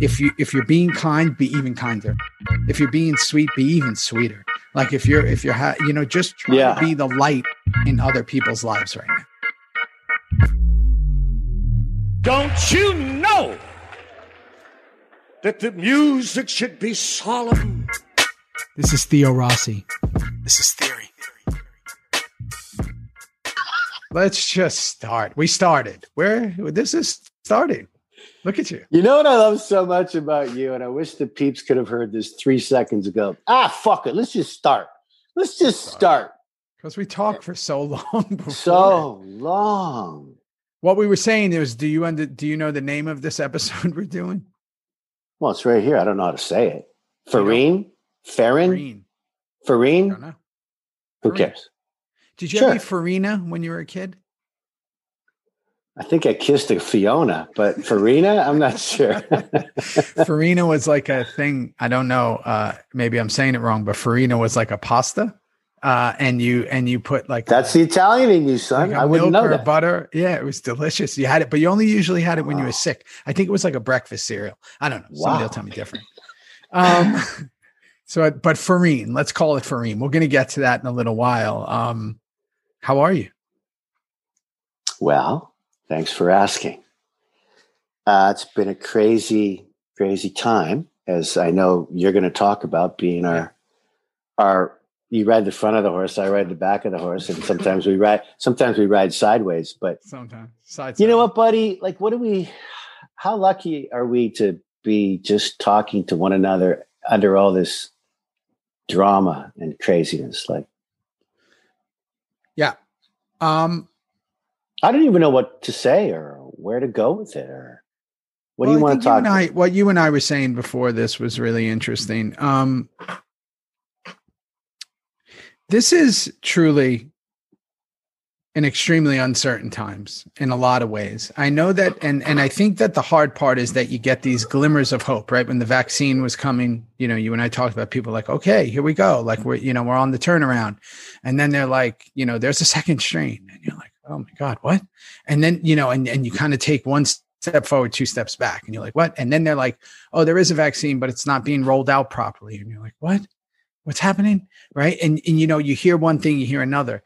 if you if you're being kind, be even kinder. If you're being sweet, be even sweeter. Like if you're if you're ha- you know just try Yeah. to be the light in other people's lives right now. Don't you know that the music should be solemn? This is Theo Rossi. This is Theory. Let's just start. We started. Where this is starting. Look at you. You know what I love so much about you, and I wish the peeps could have heard this three seconds ago. Ah, fuck it. Let's just start. Let's just start. Because we talked for so long before. So long. what we were saying is, do you under, do you know the name of this episode we're doing? Well, it's right here. I don't know how to say it. Farine? Farine? Farine? don't know. Who Farine. cares? Did you Sure. have any Farina when you were a kid? I think I kissed a Fiona, but Farina, I'm not sure. Farina was like a thing. I don't know. Uh, maybe I'm saying it wrong, but Farina was like a pasta. Uh, and you and you put like That's the Italian in you, son. like I wouldn't know or that. butter. Yeah, it was delicious. You had it, but you only usually had it when you were sick. I think it was like a breakfast cereal. I don't know. Somebody will tell me different. Um, so, but Farine, let's call it Farine. We're going to get to that in a little while. Um, how are you? Well, thanks for asking. Uh, it's been a crazy, crazy time, as I know you're going to talk about being our, our. You ride the front of the horse, I ride the back of the horse, and sometimes we ride. Sometimes we ride sideways. But Sometimes. Side you know what, buddy? Like, what do we? How lucky are we to be just talking to one another under all this drama and craziness? Like, Yeah. Um, I don't even know what to say or where to go with it or what do you want to talk and I, what you and I were saying before this was really interesting. Um, this is truly an extremely uncertain times in a lot of ways. I know that, and and I think that the hard part is that you get these glimmers of hope. Right when the vaccine was coming, you know, you and I talked about people like, okay, here we go, like we're you know we're on the turnaround, and then they're like, you know, there's a second strain, and you're like, oh my god, what? And then you know, and and you kind of take one step forward, two steps back, and you're like, what? And then they're like, oh, there is a vaccine, but it's not being rolled out properly, and you're like, what? What's happening? Right? And and you know, you hear one thing, you hear another.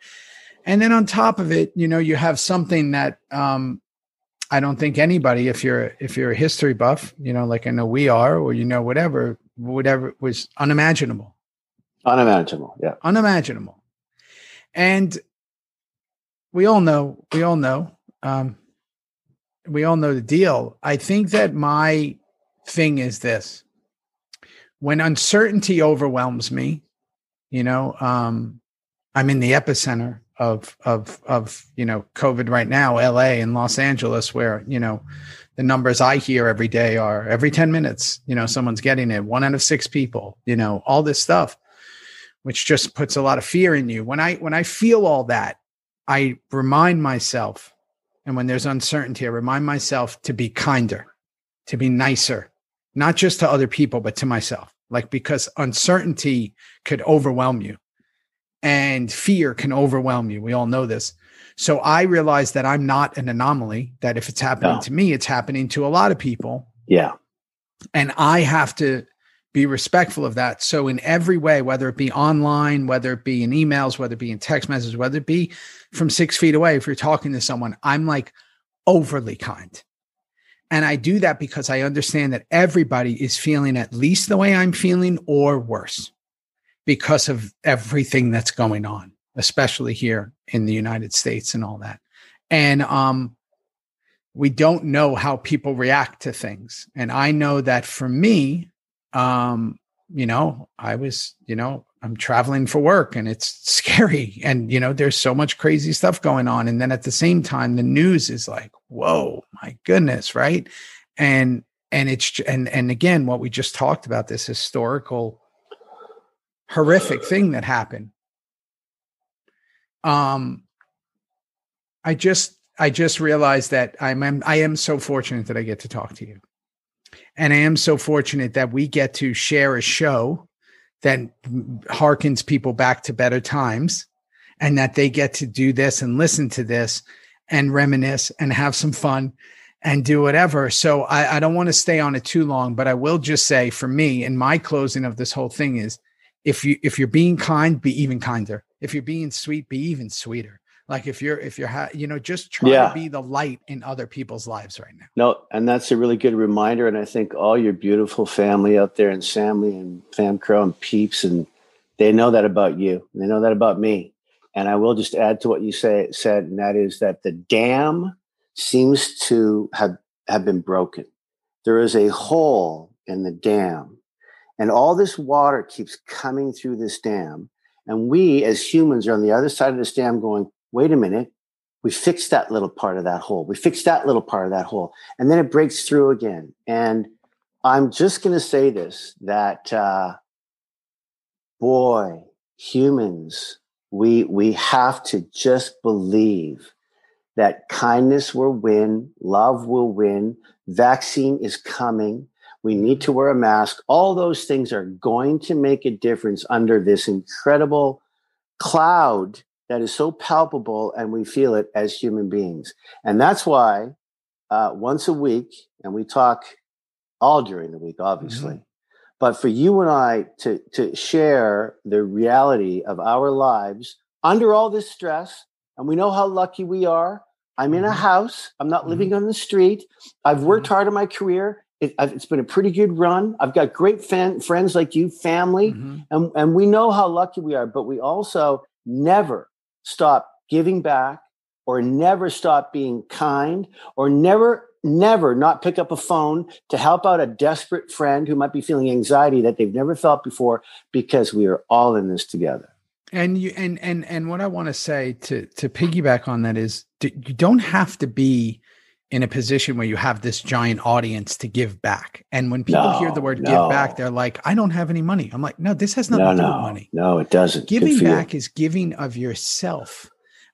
And then on top of it, you know, you have something that um, I don't think anybody, if you're if you're a history buff, you know, like I know we are, or you know, whatever, whatever was unimaginable, unimaginable. Yeah. unimaginable. And we all know, we all know, um, we all know the deal. I think that my thing is this: when uncertainty overwhelms me, you know, um, I'm in the epicenter of of of you know COVID right now, LA and Los Angeles, where you know the numbers I hear every day are every 10 minutes, you know, someone's getting it, one out of six people, you know, all this stuff, which just puts a lot of fear in you. When I when I feel all that, I remind myself, and when there's uncertainty, I remind myself to be kinder, to be nicer, not just to other people, but to myself. Like because uncertainty could overwhelm you and fear can overwhelm you. We all know this. So I realize that I'm not an anomaly, that if it's happening No. to me, it's happening to a lot of people. Yeah. And I have to be respectful of that. So in every way, whether it be online, whether it be in emails, whether it be in text messages, whether it be from six feet away, if you're talking to someone, I'm like overly kind. And I do that because I understand that everybody is feeling at least the way I'm feeling or worse because of everything that's going on, especially here in the United States and all that. And um, we don't know how people react to things. And I know that for me, um, you know, I was, you know, I'm traveling for work and it's scary. And, you know, there's so much crazy stuff going on. And then at the same time, the news is like, whoa, my goodness, right? And and it's and and again, what we just talked about, this historical horrific thing that happened. Um I just I just realized that I'm, I am so fortunate that I get to talk to you. And I am so fortunate that we get to share a show that harkens people back to better times and that they get to do this and listen to this and reminisce and have some fun and do whatever. So I, I don't want to stay on it too long, but I will just say for me, and my closing of this whole thing is if you if you're being kind, be even kinder. If you're being sweet, be even sweeter. Like if you're if you're ha- you know just try Yeah. to be the light in other people's lives right now. No, and that's a really good reminder. And I think all your beautiful family out there, and Sammy and Fam Crow and Peeps, and they know that about you. They know that about me. And I will just add to what you say said, and that is that the dam seems to have have been broken. There is a hole in the dam, and all this water keeps coming through this dam. And we, as humans, are on the other side of this dam, going, "Wait a minute." we fixed that little part of that hole. We fixed that little part of that hole. And then it breaks through again. And I'm just going to say this that, uh, boy, humans, we, we have to just believe that kindness will win, love will win, vaccine is coming. We need to wear a mask. All those things are going to make a difference under this incredible cloud that is so palpable and we feel it as human beings. And that's why uh, once a week, and we talk all during the week, obviously, but for you and I to, to share the reality of our lives under all this stress, and we know how lucky we are. I'm in a Mhm. house. I'm not living on the street. I've worked hard in my career. It, I've, it's been a pretty good run. I've got great fan, friends like you, family, and, and we know how lucky we are, but we also never stop giving back or never stop being kind or never, never not pick up a phone to help out a desperate friend who might be feeling anxiety that they've never felt before because we are all in this together. And you and and and what I want to say to to piggyback on that is you don't have to be in a position where you have this giant audience to give back. And when people hear the word no. give back, they're like, I don't have any money. I'm like, no, this has nothing No, to do no, with money. no, it doesn't. Giving you. back is giving of yourself.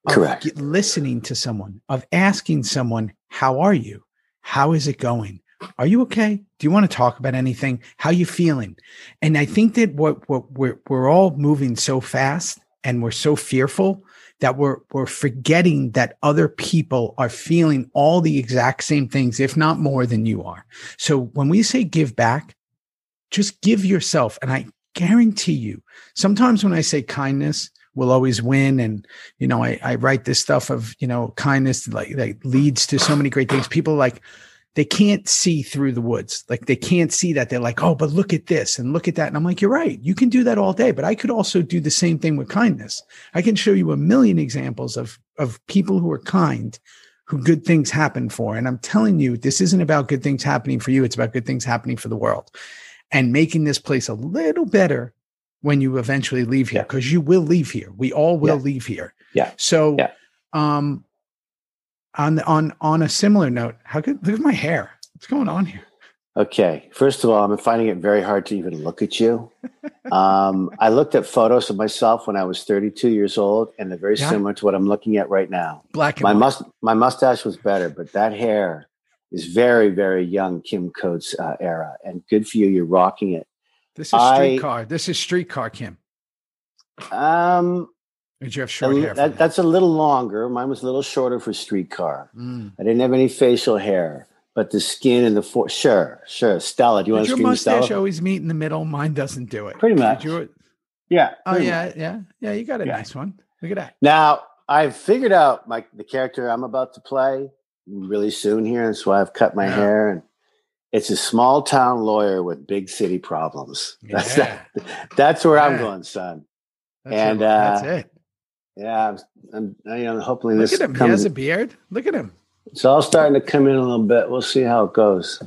Of Correct. listening to someone, of asking someone, How are you? How is it going? Are you okay? Do you want to talk about anything? How you feeling? And I think that what, what we're we're all moving so fast and we're so fearful that we're we're forgetting that other people are feeling all the exact same things, if not more than you are. So when we say give back, just give yourself. And I guarantee you, sometimes when I say kindness will always win, and you know, I, I write this stuff of you know kindness like that leads to so many great things. People like they can't see through the woods. Like they can't see that. They're like, oh, but look at this and look at that. And I'm like, you're right. You can do that all day, but I could also do the same thing with kindness. I can show you a million examples of of people who are kind who good things happen for. And I'm telling you, this isn't about good things happening for you. It's about good things happening for the world and making this place a little better when you eventually leave here, Yeah. because you will leave here. We all will Yeah. leave here. Yeah. So, Yeah. um, on on on a similar note, how good look at my hair. What's going on here? Okay. First of all, I'm finding it very hard to even look at you. Um, I looked at photos of myself when I was 32 years old, and they're very Yeah. similar to what I'm looking at right now. Black and My must my mustache was better, but that hair is very, very young Kim Coates uh, era, and good for you. You're rocking it. This is I- streetcar. This is streetcar, Kim. Um, Did you have short hair? that, that? that's a little longer. Mine was a little shorter for streetcar. Mm. I didn't have any facial hair, but the skin and the for sure, sure. Stella, do you want to your scream mustache Stella? always meet in the middle? Mine doesn't do it. Pretty much. your- Yeah. oh yeah, much. yeah, yeah. You got a Yeah. nice one. Look at that. Now I've figured out my the character I'm about to play really soon here, and so I've cut my Yeah. hair and. It's a small town lawyer with big city problems. That's that, that's where I'm going, son. That's And, it. that's uh, it. Yeah, I'm, I'm you know, hopefully Look this at him. He has a beard. Look at him. it's all starting to come in a little bit. We'll see how it goes.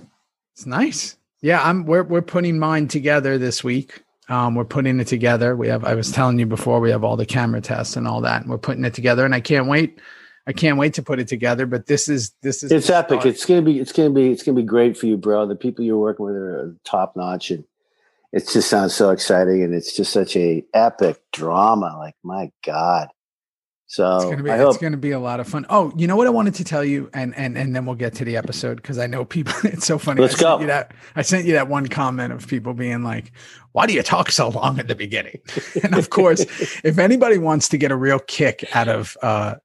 It's nice. Yeah, I'm. We're we're putting mine together this week. Um, we're putting it together. We have. I was telling you before. We have all the camera tests and all that, and we're putting it together. And I can't wait. I can't wait to put it together. But this is this is It's epic. start. It's gonna be. It's gonna be. It's gonna be great for you, bro. The people you're working with are top notch, and it just sounds so exciting. And it's just such a epic drama. Like my god. So It's gonna be it's gonna be a lot of fun. Oh, you know what I wanted to tell you, and and and then we'll get to the episode because I know people. It's so funny. Let's I go. That I sent you that one comment of people being like, "Why do you talk so long at the beginning?" and of course, if anybody wants to get a real kick out of, uh,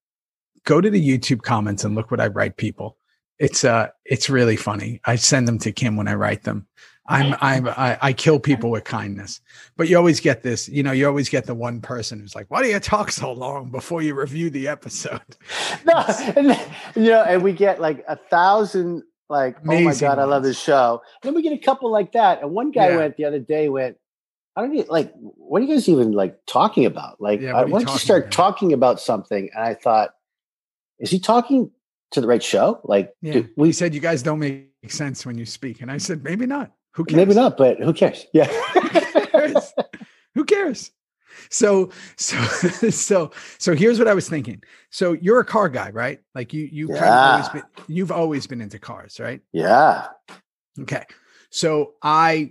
go to the YouTube comments and look what I write people. It's uh, it's really funny. I send them to Kim when I write them. I'm I'm I, I kill people with kindness, but you always get this. You know, you always get the one person who's like, "Why do you talk so long before you review the episode?" No, and then, you know, and we get like a thousand like, Amazing oh my god, I love this show. And then we get a couple like that, and one guy Yeah. went the other day went. I don't get like what are you guys even like talking about? Like, Yeah, I what are you wanted to talking start about? talking about something, and I thought, is he talking to the right show? Like, Yeah, we he said you guys don't make sense when you speak, and I said maybe not. Who cares? maybe not, but who cares? Yeah. Who cares? Who cares? So so so so here's what I was thinking. So you're a car guy, right? Like you you kind of always been you've always been into cars, right? yeah. Okay. So I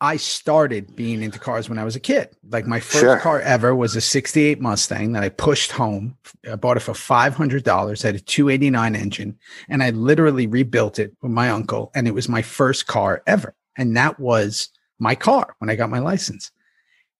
I started being into cars when I was a kid. Like my first Sure. car ever was a 68 Mustang that I pushed home. I bought it for $500, had a 289 engine, and I literally rebuilt it with my uncle and it was my first car ever. And that was my car when I got my license.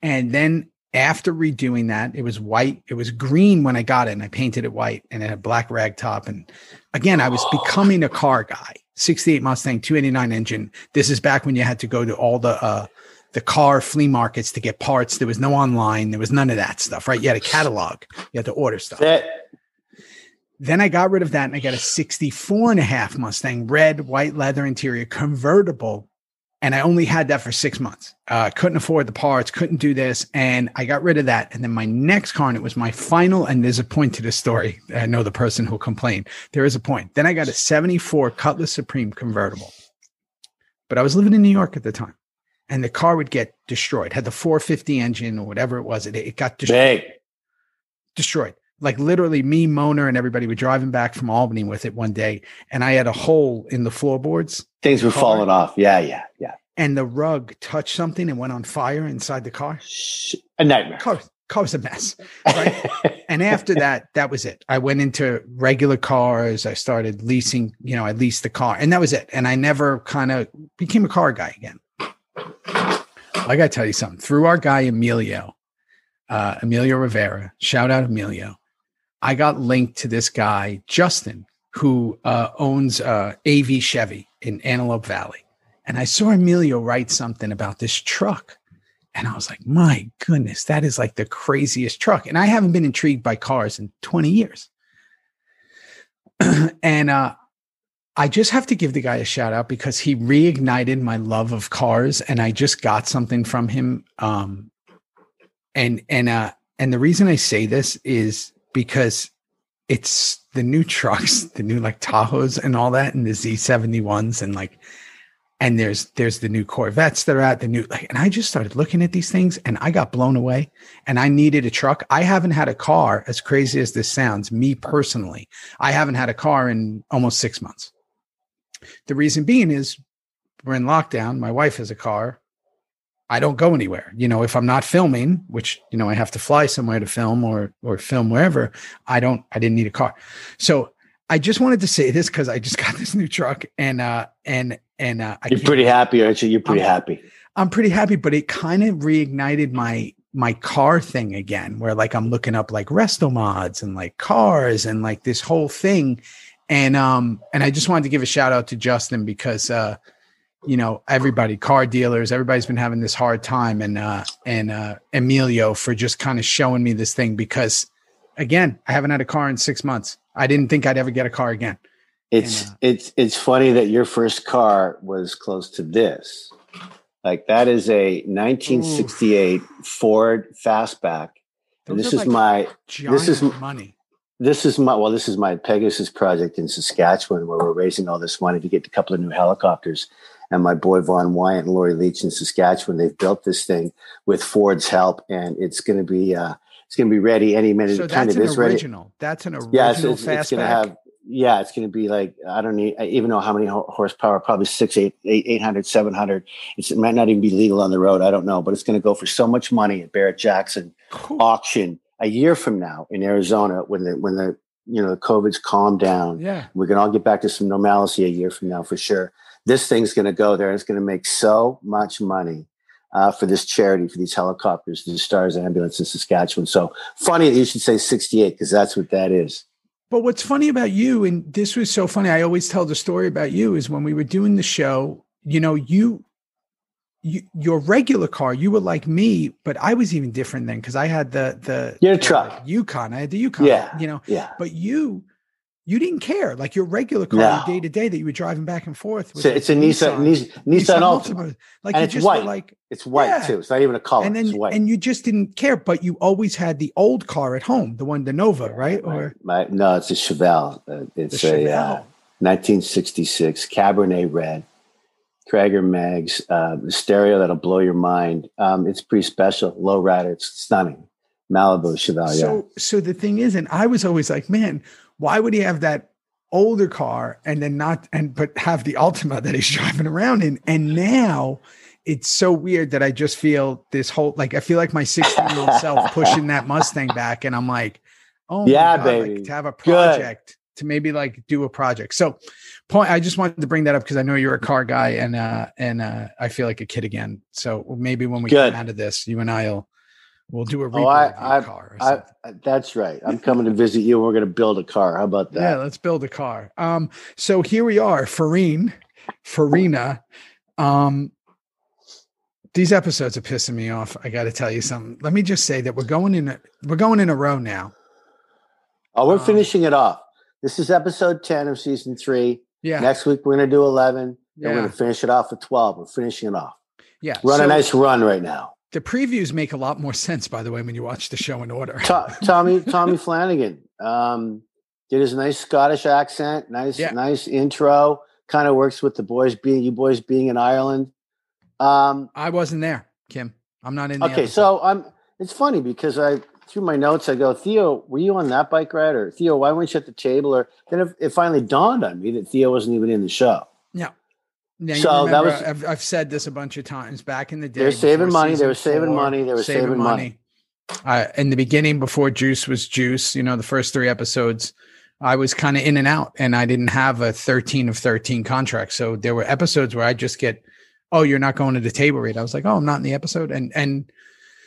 And then after redoing that, it was white. It was green when I got it, and I painted it white, and it had a black rag top. And again, I was oh. becoming a car guy. 68 Mustang, 289 engine. This is back when you had to go to all the uh, the car flea markets to get parts. There was no online. There was none of that stuff, right? You had a catalog. You had to order stuff. That, Then I got rid of that and I got a 64 and a half Mustang, red, white leather interior, convertible. And I only had that for six months. Uh, couldn't afford the parts, couldn't do this. And I got rid of that. And then my next car, and it was my final, and there's a point to this story. I know the person who complained. There is a point. Then I got a 74 Cutlass Supreme convertible. But I was living in New York at the time. And the car would get destroyed. Had the 450 engine or whatever it was. It, it got destroyed big. destroyed. Like literally, me, Mona, and everybody were driving back from Albany with it one day, and I had a hole in the floorboards, Things were falling off. Yeah, yeah, yeah. and the rug touched something and went on fire inside the car. A nightmare. Car, car was a mess. Right. And after that, that was it. I went into regular cars. I started leasing. You know, I leased the car, and that was it. And I never kind of became a car guy again. I got to tell you something. Through our guy Emilio, uh, Emilio Rivera, shout out Emilio. I got linked to this guy Justin, who uh, owns uh, AV Chevy in Antelope Valley, and I saw Emilio write something about this truck. And I was like, my goodness, that is like the craziest truck. And I haven't been intrigued by cars in 20 years. and uh, I just have to give the guy a shout out because he reignited my love of cars. And I just got something from him. Um, and, and, uh, and the reason I say this is because it's the new trucks, the new like Tahoes and all that, and the Z71s and like, and there's there's the new Corvettes that are out, the new like, and I just started looking at these things and I got blown away. And I needed a truck. I haven't had a car, as crazy as this sounds, me personally, I haven't had a car in almost six months. The reason being is we're in lockdown. My wife has a car. I don't go anywhere. You know, if I'm not filming, which you know I have to fly somewhere to film or or film wherever, I don't. I didn't need a car. So I just wanted to say this because I just got this new truck and uh and and uh, I You're pretty happy, aren't you? You're pretty I'm- happy. I'm pretty happy, but it kind of reignited my my car thing again, where like I'm looking up like resto mods and like cars and like this whole thing. And um and I just wanted to give a shout out to Justin because uh you know everybody car dealers everybody's been having this hard time and uh and uh Emilio for just kind of showing me this thing because again I haven't had a car in 6 months. I didn't think I'd ever get a car again. It's And, uh, it's it's funny that your first car was close to this. Like that is a 1968 Ford Fastback. And this is like my this is- money. this is my well this is my Pegasus project in Saskatchewan where we're raising all this money to get a couple of new helicopters. And my boy Vaughn Wyatt and Lori Leach in Saskatchewan, they've built this thing with Ford's help, and it's going to be uh, it's going to be ready any minute. So that's of an is ready. original. That's an original Yeah, so it's, it's going to have. Yeah, it's going to be like I don't need, I even know how many horsepower. Probably six, eight, eight, 800, 700. It's, it might not even be legal on the road. I don't know, but it's going to go for so much money at Barrett Jackson Cool. auction a year from now in Arizona when the when the you know the COVID's calmed down. Yeah. We can all get back to some normalcy a year from now for sure. This thing's going to go there. and It's going to make so much money uh, for this charity, for these helicopters, the Stars Ambulance in Saskatchewan. So funny that you should say 68 because that's what that is. But what's funny about you, and this was so funny, I always tell the story about you, is when we were doing the show, you know, you, you your regular car, you were like me, but I was even different then because I had the the Your the truck. Yukon. I had the Yukon. Yeah. You know, Yeah. but you you didn't care like your regular car No. day to day that you were driving back and forth. with So it's a Nissan, Nissan, Nissan, Altima. Like And you it's just white. like, It's white Yeah. too. It's not even a color. and then it's white. and you just didn't care, but you always had the old car at home, the one the Nova, right? My- Or my, no, it's a Chevelle. Uh, it's a uh, Chevelle. 1966 Cabernet Red, Cragar Mags, uh, the stereo that'll blow your mind. Um, it's pretty special. Low rider. It's stunning. Malibu Chevelle. yeah. so so the thing is, and I was always like, man, why would he have that older car and then not and but have the Altima that he's driving around in? And now it's so weird that I just feel this whole like I feel like my 16 year old self pushing that Mustang back, and I'm like, oh my Yeah, God, like, baby. to have a Good. project to maybe like do a project. So point I just wanted to bring that up because I know you're a car guy and uh and uh I feel like a kid again. So maybe when we Good. come out of this, you and I'll we'll do a Oh, review I- I- car I, that's right. I'm coming to visit you. We're going to build a car. How about that? Yeah, let's build a car. Um, so here we are, Farine, Farina. Um, these episodes are pissing me off. I got to tell you something. Let me just say that we're going in. A, we're going in a row now. Oh, we're Um, finishing it off. This is episode 10 of season three. Yeah, Next week, we're going to do 11. And we're going to finish it off with 12. We're finishing it off. yeah. We're on So a nice run right now. The previews make a lot more sense, by the way, when you watch the show in order. To- Tommy Tommy Flanagan um, did his nice Scottish accent, nice Yeah. nice intro. Kind of works with the boys being you boys being in Ireland. Um, I wasn't there, Kim. I'm not in. The okay, so I'm. It's funny because I through my notes I go, Theo, were you on that bike ride, or Theo, why weren't you at the table? Or then it, it finally dawned on me that Theo wasn't even in the show. Now, So that was- I've, I've said this a bunch of times back in the day. They were saving money, they were saving money, they were saving money. Uh, in the beginning, before Juice was Juice, you know, the first three episodes, I was kind of in and out, and I didn't have a 13 of 13 contract. So there were episodes where I just get, oh, you're not going to the table read. I was like, oh, I'm not in the episode, and and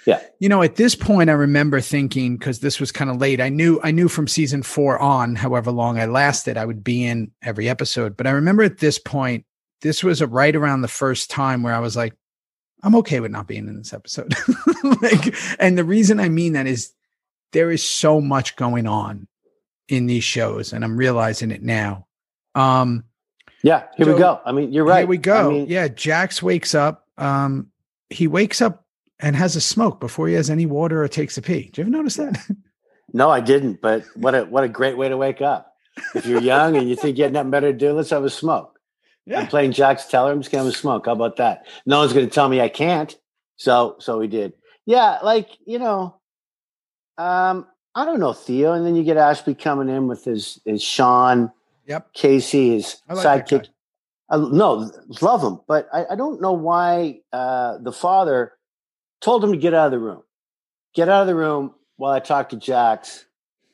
Yeah. you know, at this point, I remember thinking because this was kind of late. I knew I knew from season four on, however long I lasted, I would be in every episode. But I remember at this point, this was a, right around the first time where I was like, I'm okay with not being in this episode. like, and the reason I mean that is there is so much going on in these shows, and I'm realizing it now. Um, Yeah, here So, we go. I mean, you're right. here we go. I mean, yeah, Jax wakes up. Um, he wakes up and has a smoke before he has any water or takes a pee. Did you ever notice that? No, I didn't. But what a what a great way to wake up. If you're young and you think you have nothing better to do, let's have a smoke. I'm playing Jax Teller. I'm just gonna have a smoke. How about that? No one's gonna tell me I can't. So so we did. Yeah, like you know, um, I don't know Theo, and then you get Ashby coming in with his his Sean, Yep. Casey, his like sidekick. I, no, love him, but I, I don't know why uh, the father told him to get out of the room. Get out of the room while I talk to Jax,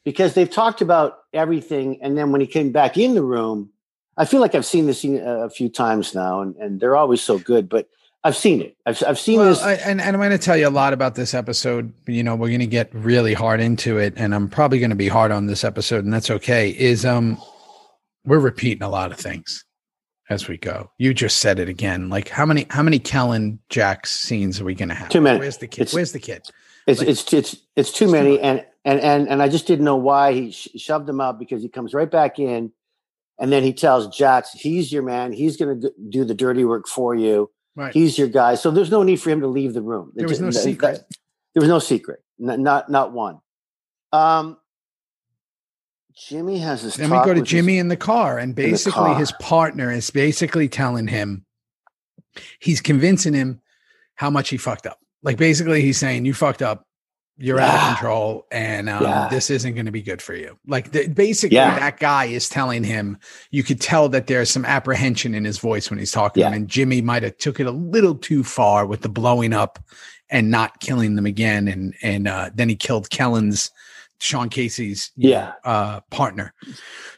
because they've talked about everything, and then when he came back in the room, I feel like I've seen this scene a, few times now, and, and they're always so good. But I've seen it. I've I've seen Well, this. I, and, and I'm going to tell you a lot about this episode. You know, we're going to get really hard into it, and I'm probably going to be hard on this episode, and that's okay. Is um, we're repeating a lot of things as we go. You just said it again. Like how many how many Kellan Jax scenes are we going to have? Too many. Where's the kid? It's- Where's the kid? It's Like- it's it's it's too many, and and and and I just didn't know why he sh- shoved him out because he comes right back in, and then he tells Jax he's your man. He's going to do the dirty work for you. Right. He's your guy. So there's no need for him to leave the room. There was no That- that- secret. there was no secret. N- not not one. Um, Jimmy has this. Then we go to with his- Jimmy in the car, and basically car. his partner is basically telling him he's convincing him how much he fucked up. Like basically, he's saying you fucked up, you're out of control, and um, Yeah. this isn't going to be good for you. Like the, basically, Yeah. that guy is telling him. You could tell that there's some apprehension in his voice when he's talking to him, and Jimmy might have took it a little too far with the blowing up and not killing them again, and and uh, then he killed Kellan's. Sean Casey's Yeah. uh, partner.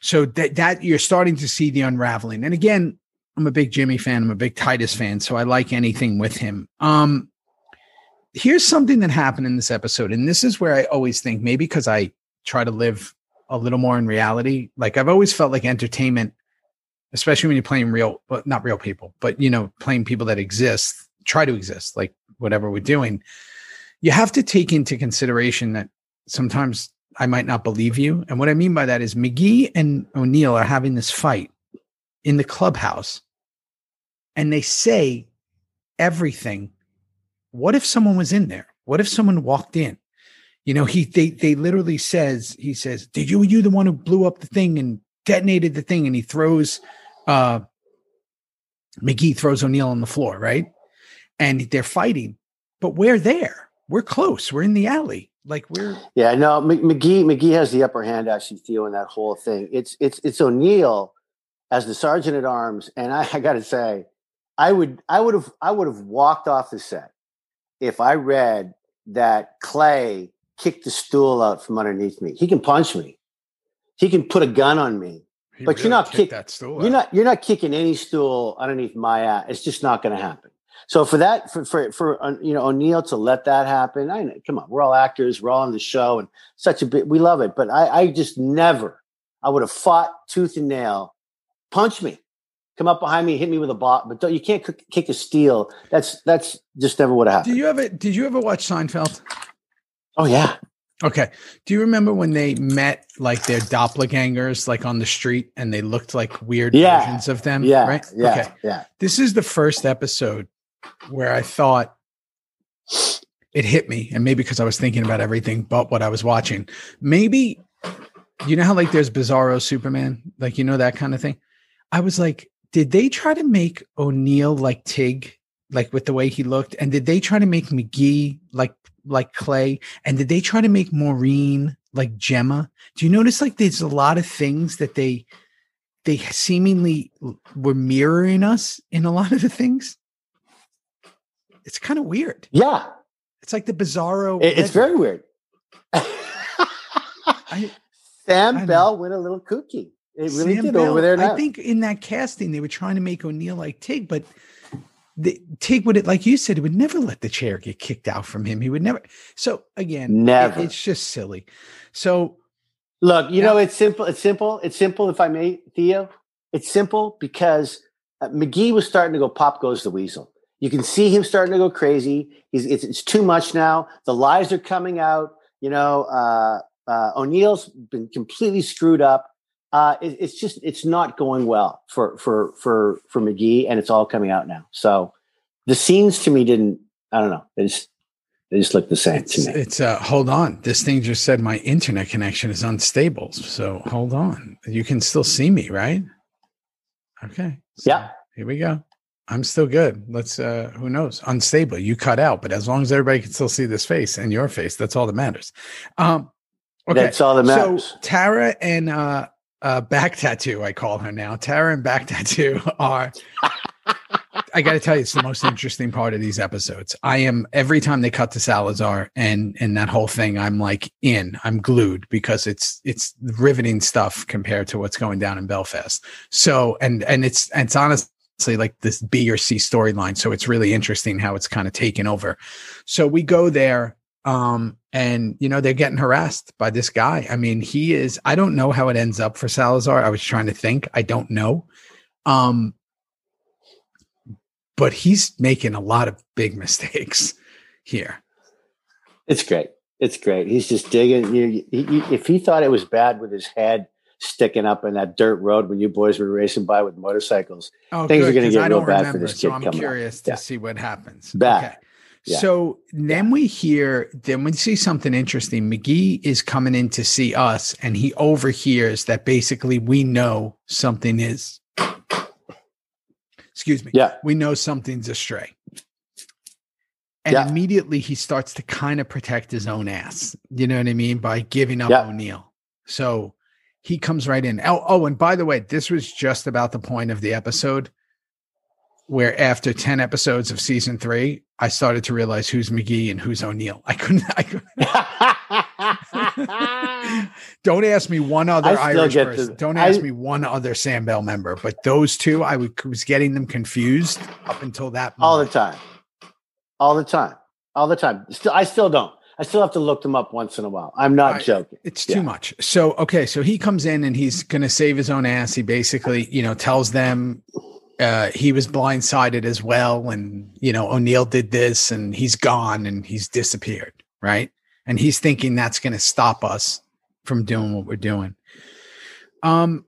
So that that you're starting to see the unraveling. And again, I'm a big Jimmy fan. I'm a big Titus fan, so I like anything with him. Um, here's something that happened in this episode, and this is where I always think maybe because I try to live a little more in reality. Like I've always felt like entertainment, especially when you're playing real, but not real people, but you know, playing people that exist, try to exist, like whatever we're doing. You have to take into consideration that sometimes I might not believe you. And what I mean by that is McGee and O'Neill are having this fight in the clubhouse and they say everything. What if someone was in there? What if someone walked in? You know, he they they literally says, he says, Did you you the one who blew up the thing and detonated the thing? And he throws uh McGee throws O'Neill on the floor, right? And they're fighting, but we're there. We're close. We're in the alley. Like we're yeah. No, McGee McGee has the upper hand actually, Theo, in that whole thing. It's it's it's O'Neill as the sergeant at arms, and I, I got to say, I would I would have I would have walked off the set if I read that Clay kicked the stool out from underneath me. He can punch me. He can put a gun on me. he but you're not kick, that stool. You're out. not you're not kicking any stool underneath my ass. It's just not going to happen. So for that, for for for uh, you know O'Neill to let that happen, I know, come on, we're all actors, we're all on the show, and such a bit, we love it. But I, I just never, I would have fought tooth and nail, punch me, come up behind me, hit me with a bot, but don't, you can't kick, kick a steel. That's that's just never have happened. Did you ever did you ever watch Seinfeld? Oh yeah, Okay. Do you remember when they met like their doppelgangers like on the street and they looked like weird Yeah. versions of them? yeah, Right? yeah, Okay. yeah. This is the first episode where I thought it hit me, and maybe because I was thinking about everything but what I was watching. Maybe you know how like there's Bizarro Superman, like you know that kind of thing. I was like, did they try to make O'Neill like Tig, like with the way he looked, and did they try to make McGee like like Clay, and did they try to make Maureen like Gemma? Do you notice like there's a lot of things that they they seemingly were mirroring us in a lot of the things? It's kind of weird. Yeah, It's like the bizarro. it- it's very weird. I, Sam I. Bell went a little kooky. It really Sam did Bell, over there now. I think in that casting they were trying to make O'Neill like Tig, but the, Tig would, like you said, he would never let the chair get kicked out from him. He would never. So again, it- Never. it's just silly. So Look, you Yeah. know, it's simple. It's simple. It's simple. If I may, Theo, it's simple because uh, McGee was starting to go. Pop goes the weasel. You can see him starting to go crazy. He's it's, it's too much now. The lies are coming out. You know, uh, uh, O'Neill's been completely screwed up. Uh, it, it's just it's not going well for for for for McGee, and it's all coming out now. So the scenes to me didn't. I don't know. They just they just look the same it's, to me. it's uh, hold on. This thing just said my internet connection is unstable. So hold on. You can still see me, right? Okay. So Yeah. Here we go. I'm still good. Let's uh who knows? Unstable. You cut out, but as long as everybody can still see this face and your face, that's all that matters. Um okay. That's all that matters. So Tara and uh uh back tattoo, I call her now. Tara and back tattoo are I gotta tell you, it's the most interesting part of these episodes. I am every time they cut to Salazar and and that whole thing, I'm like in, I'm glued because it's it's riveting stuff compared to what's going down in Belfast. So and and it's and it's honestly like this B or C storyline. So it's really interesting how it's kind of taken over. So we go there, um, and you know, they're getting harassed by this guy. I mean, he is, I don't know how it ends up for Salazar. I was trying to think. I don't know. Um, but he's making a lot of big mistakes here. It's great. It's great. He's just digging. You, if he thought it was bad with his head sticking up in that dirt road when you boys were racing by with motorcycles, Oh, Things are going to get I real don't bad for remember, this So kid I'm coming up. curious to Yeah. see what happens. Bad. Okay. Yeah. So then we hear, then we see something interesting. McGee is coming in to see us, and he overhears that basically we know something is, excuse me, yeah, we know something's astray. And Yeah. immediately he starts to kind of protect his own ass. You know what I mean? By giving up Yeah. O'Neill. So he comes right in. Oh, oh, and by the way, this was just about the point of the episode where after 10 episodes of season three, I started to realize who's McGee and who's O'Neill. I couldn't, I couldn't don't ask me one other I Irish person. to- don't ask I- me one other SAMBEL member, but those two, I was getting them confused up until that all the time, all the time, all the time. Still, I still don't. I still have to look them up once in a while. I'm not I- joking. It's Yeah. too much. So okay, so he comes in and he's going to save his own ass. He basically, you know, tells them uh, he was blindsided as well, and you know O'Neill did this, and he's gone, and he's disappeared, right? And he's thinking that's going to stop us from doing what we're doing. Um,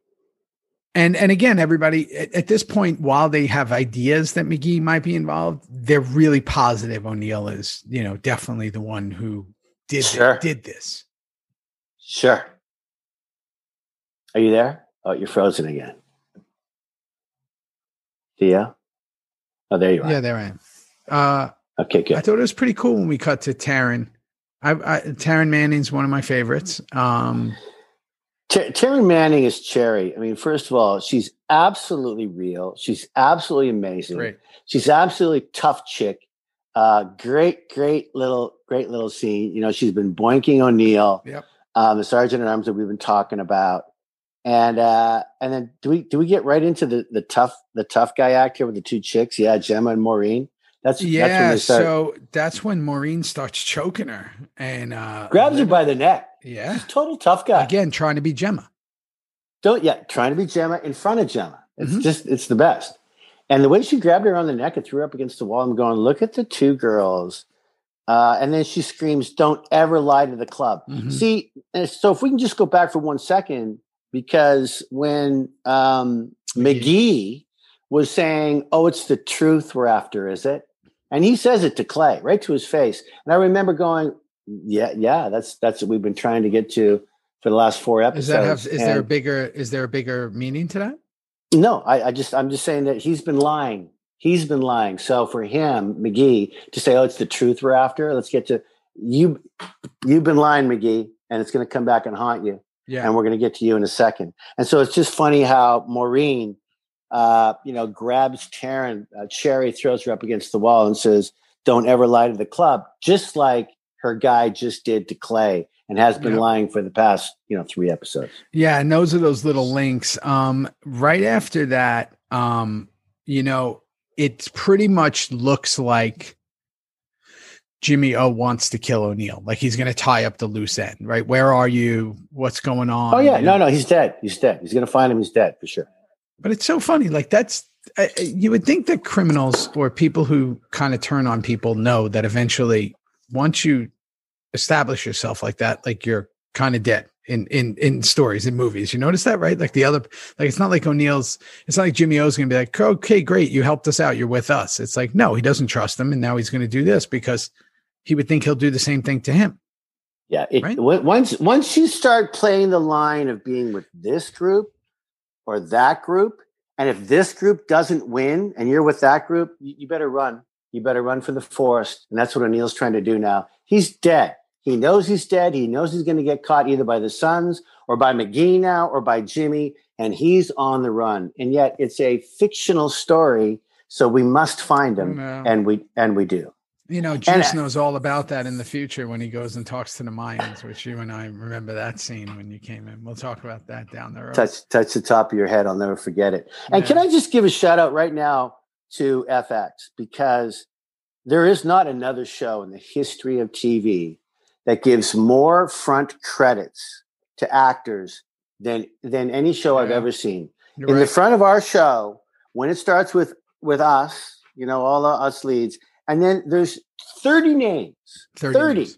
and and again, everybody at, at this point, while they have ideas that McGee might be involved, they're really positive O'Neill is, you know, definitely the one who did Sure. did this. Sure. Are you there? Oh, you're frozen again. Thea? Oh, there you are. Yeah, there I am. Uh, Okay, good. I thought it was pretty cool when we cut to Taryn. I, I Taryn Manning's one of my favorites. Um, Ter- Taryn Manning is Cherry. I mean, first of all, she's absolutely real. She's absolutely amazing. great. She's absolutely tough chick. Uh, great, great little, great little scene. You know, she's been boinking O'Neill, Yep. um, the sergeant at arms that we've been talking about. And uh, and then do we do we get right into the the tough the tough guy act here with the two chicks? Yeah, Gemma and Maureen. That's that's Yeah, they start so that's when Maureen starts choking her and uh, grabs her by the neck. yeah. She's a total tough guy. Again, trying to be Gemma. Don't yeah, trying to be Gemma in front of Gemma. It's Mhm. just it's the best. And the way she grabbed her on the neck and threw her up against the wall, I'm going, look at the two girls. Uh, and then she screams, Don't ever lie to the club. Mhm. See, so if we can just go back for one second, because when um, McGee. Was saying, Oh, it's the truth we're after, is it? And he says it to Clay, right to his face. And I remember going, Yeah, yeah, that's that's what we've been trying to get to for the last four episodes. Does that have? Is there a bigger? Is there a bigger meaning to that? no, I, I just I'm just saying that he's been lying. He's been lying. So for him, McGee, to say, "Oh, it's the truth we're after," let's get to you. You've been lying, McGee, and it's going to come back and haunt you. Yeah. And we're going to get to you in a second. And so it's just funny how Maureen, uh, you know, grabs Taryn, uh, Cherry, throws her up against the wall, and says, "Don't ever lie to the club," just like her guy just did to Clay, and has been Yep. lying for the past, you know, three episodes. Yeah, and those are those little links. Um, right after that, um, you know, it pretty much looks like Jimmy O wants to kill O'Neill. Like he's going to tie up the loose end, right? Where are you? What's going on? Oh yeah, no, no, he's dead. He's dead. He's going to find him. He's dead for sure. But it's so funny. Like that's you would think that criminals or people who kind of turn on people know that eventually, once you establish yourself like that, like you're kind of dead in in in stories in movies. You notice that, right? Like the other, like it's not like O'Neill's. It's not like Jimmy O's going to be like, okay, great, you helped us out, you're with us. It's like no, he doesn't trust them, and now he's going to do this because he would think he'll do the same thing to him. Yeah, it, Right? once once you start playing the line of being with this group or that group, and if this group doesn't win and you're with that group, you, you better run. You better run for the forest, and that's what O'Neill's trying to do now. He's dead. He knows he's dead. He knows he's going to get caught either by the Sons or by McGee now or by Jimmy, and he's on the run. And yet, it's a fictional story, so we must find him, No. and we and we do. You know, Juice knows all about that in the future when he goes and talks to the Mayans, which you and I remember that scene when you came in. We'll talk about that down the road. touch touch the top of your head. I'll never forget it. And can I just give a shout out right now to FX because there is not another show in the history of TV that gives more front credits to actors than than any show I've ever seen. You're in the front of our show, when it starts with with us, you know, all of us leads, and then there's 30 names. 30. 30. names.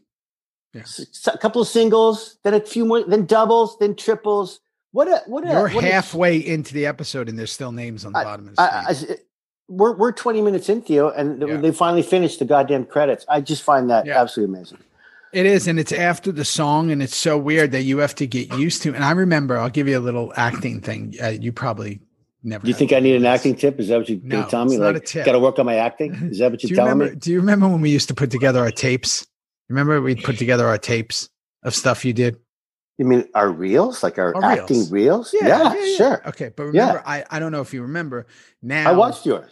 Yeah. S- a couple of singles, then a few more, then doubles, then triples. What a what a You're what a- halfway into the episode and there's still names on the bottom of the I, screen. I, we're we're 20 minutes in, Theo, and Yeah. they finally finished the goddamn credits. I just find that Yeah. absolutely amazing. It is, and it's after the song, and it's so weird that you have to get used to. And I remember, I'll give you a little acting thing. Uh, you probably never. Do you think I need an acting tip? Is that what you're No, to me? it's not a Like, got to work on my acting? Is that what you're you telling remember? me? Do you remember when we used to put together our tapes? Remember we'd put together our tapes of stuff you did. You mean our reels, like our Our acting reels? Yeah, sure. Okay, but Yeah. remember, I I don't know if you remember. Now I watched yours.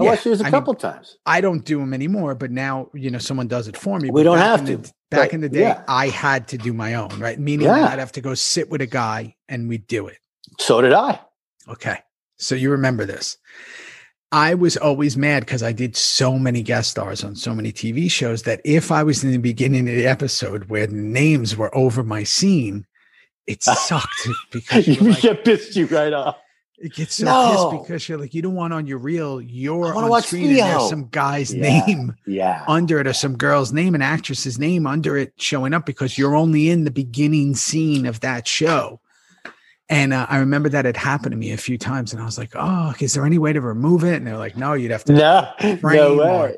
I Yeah, watched yours a I mean, couple times. I don't do them anymore, but now you know someone does it for me. We don't have in the- to, back but in the day, yeah. I had to do my own, right? Meaning Yeah. I'd have to go sit with a guy and we'd do it. So did I. Okay, so you remember this? I was always mad because I did so many guest stars on so many TV shows that if I was in the beginning of the episode where the names were over my scene, it sucked because you like, get pissed you right off. it gets so No. pissed because you're like, you don't want on your reel, you're on watch screen and there's some guy's Yeah. name Yeah. under it or some girl's name, an actress's name under it showing up because you're only in the beginning scene of that show. And uh, I remember that had happened to me a few times, and I was like, "Oh, is there any way to remove it?" And they're like, "No, you'd have to No, no frame or- way.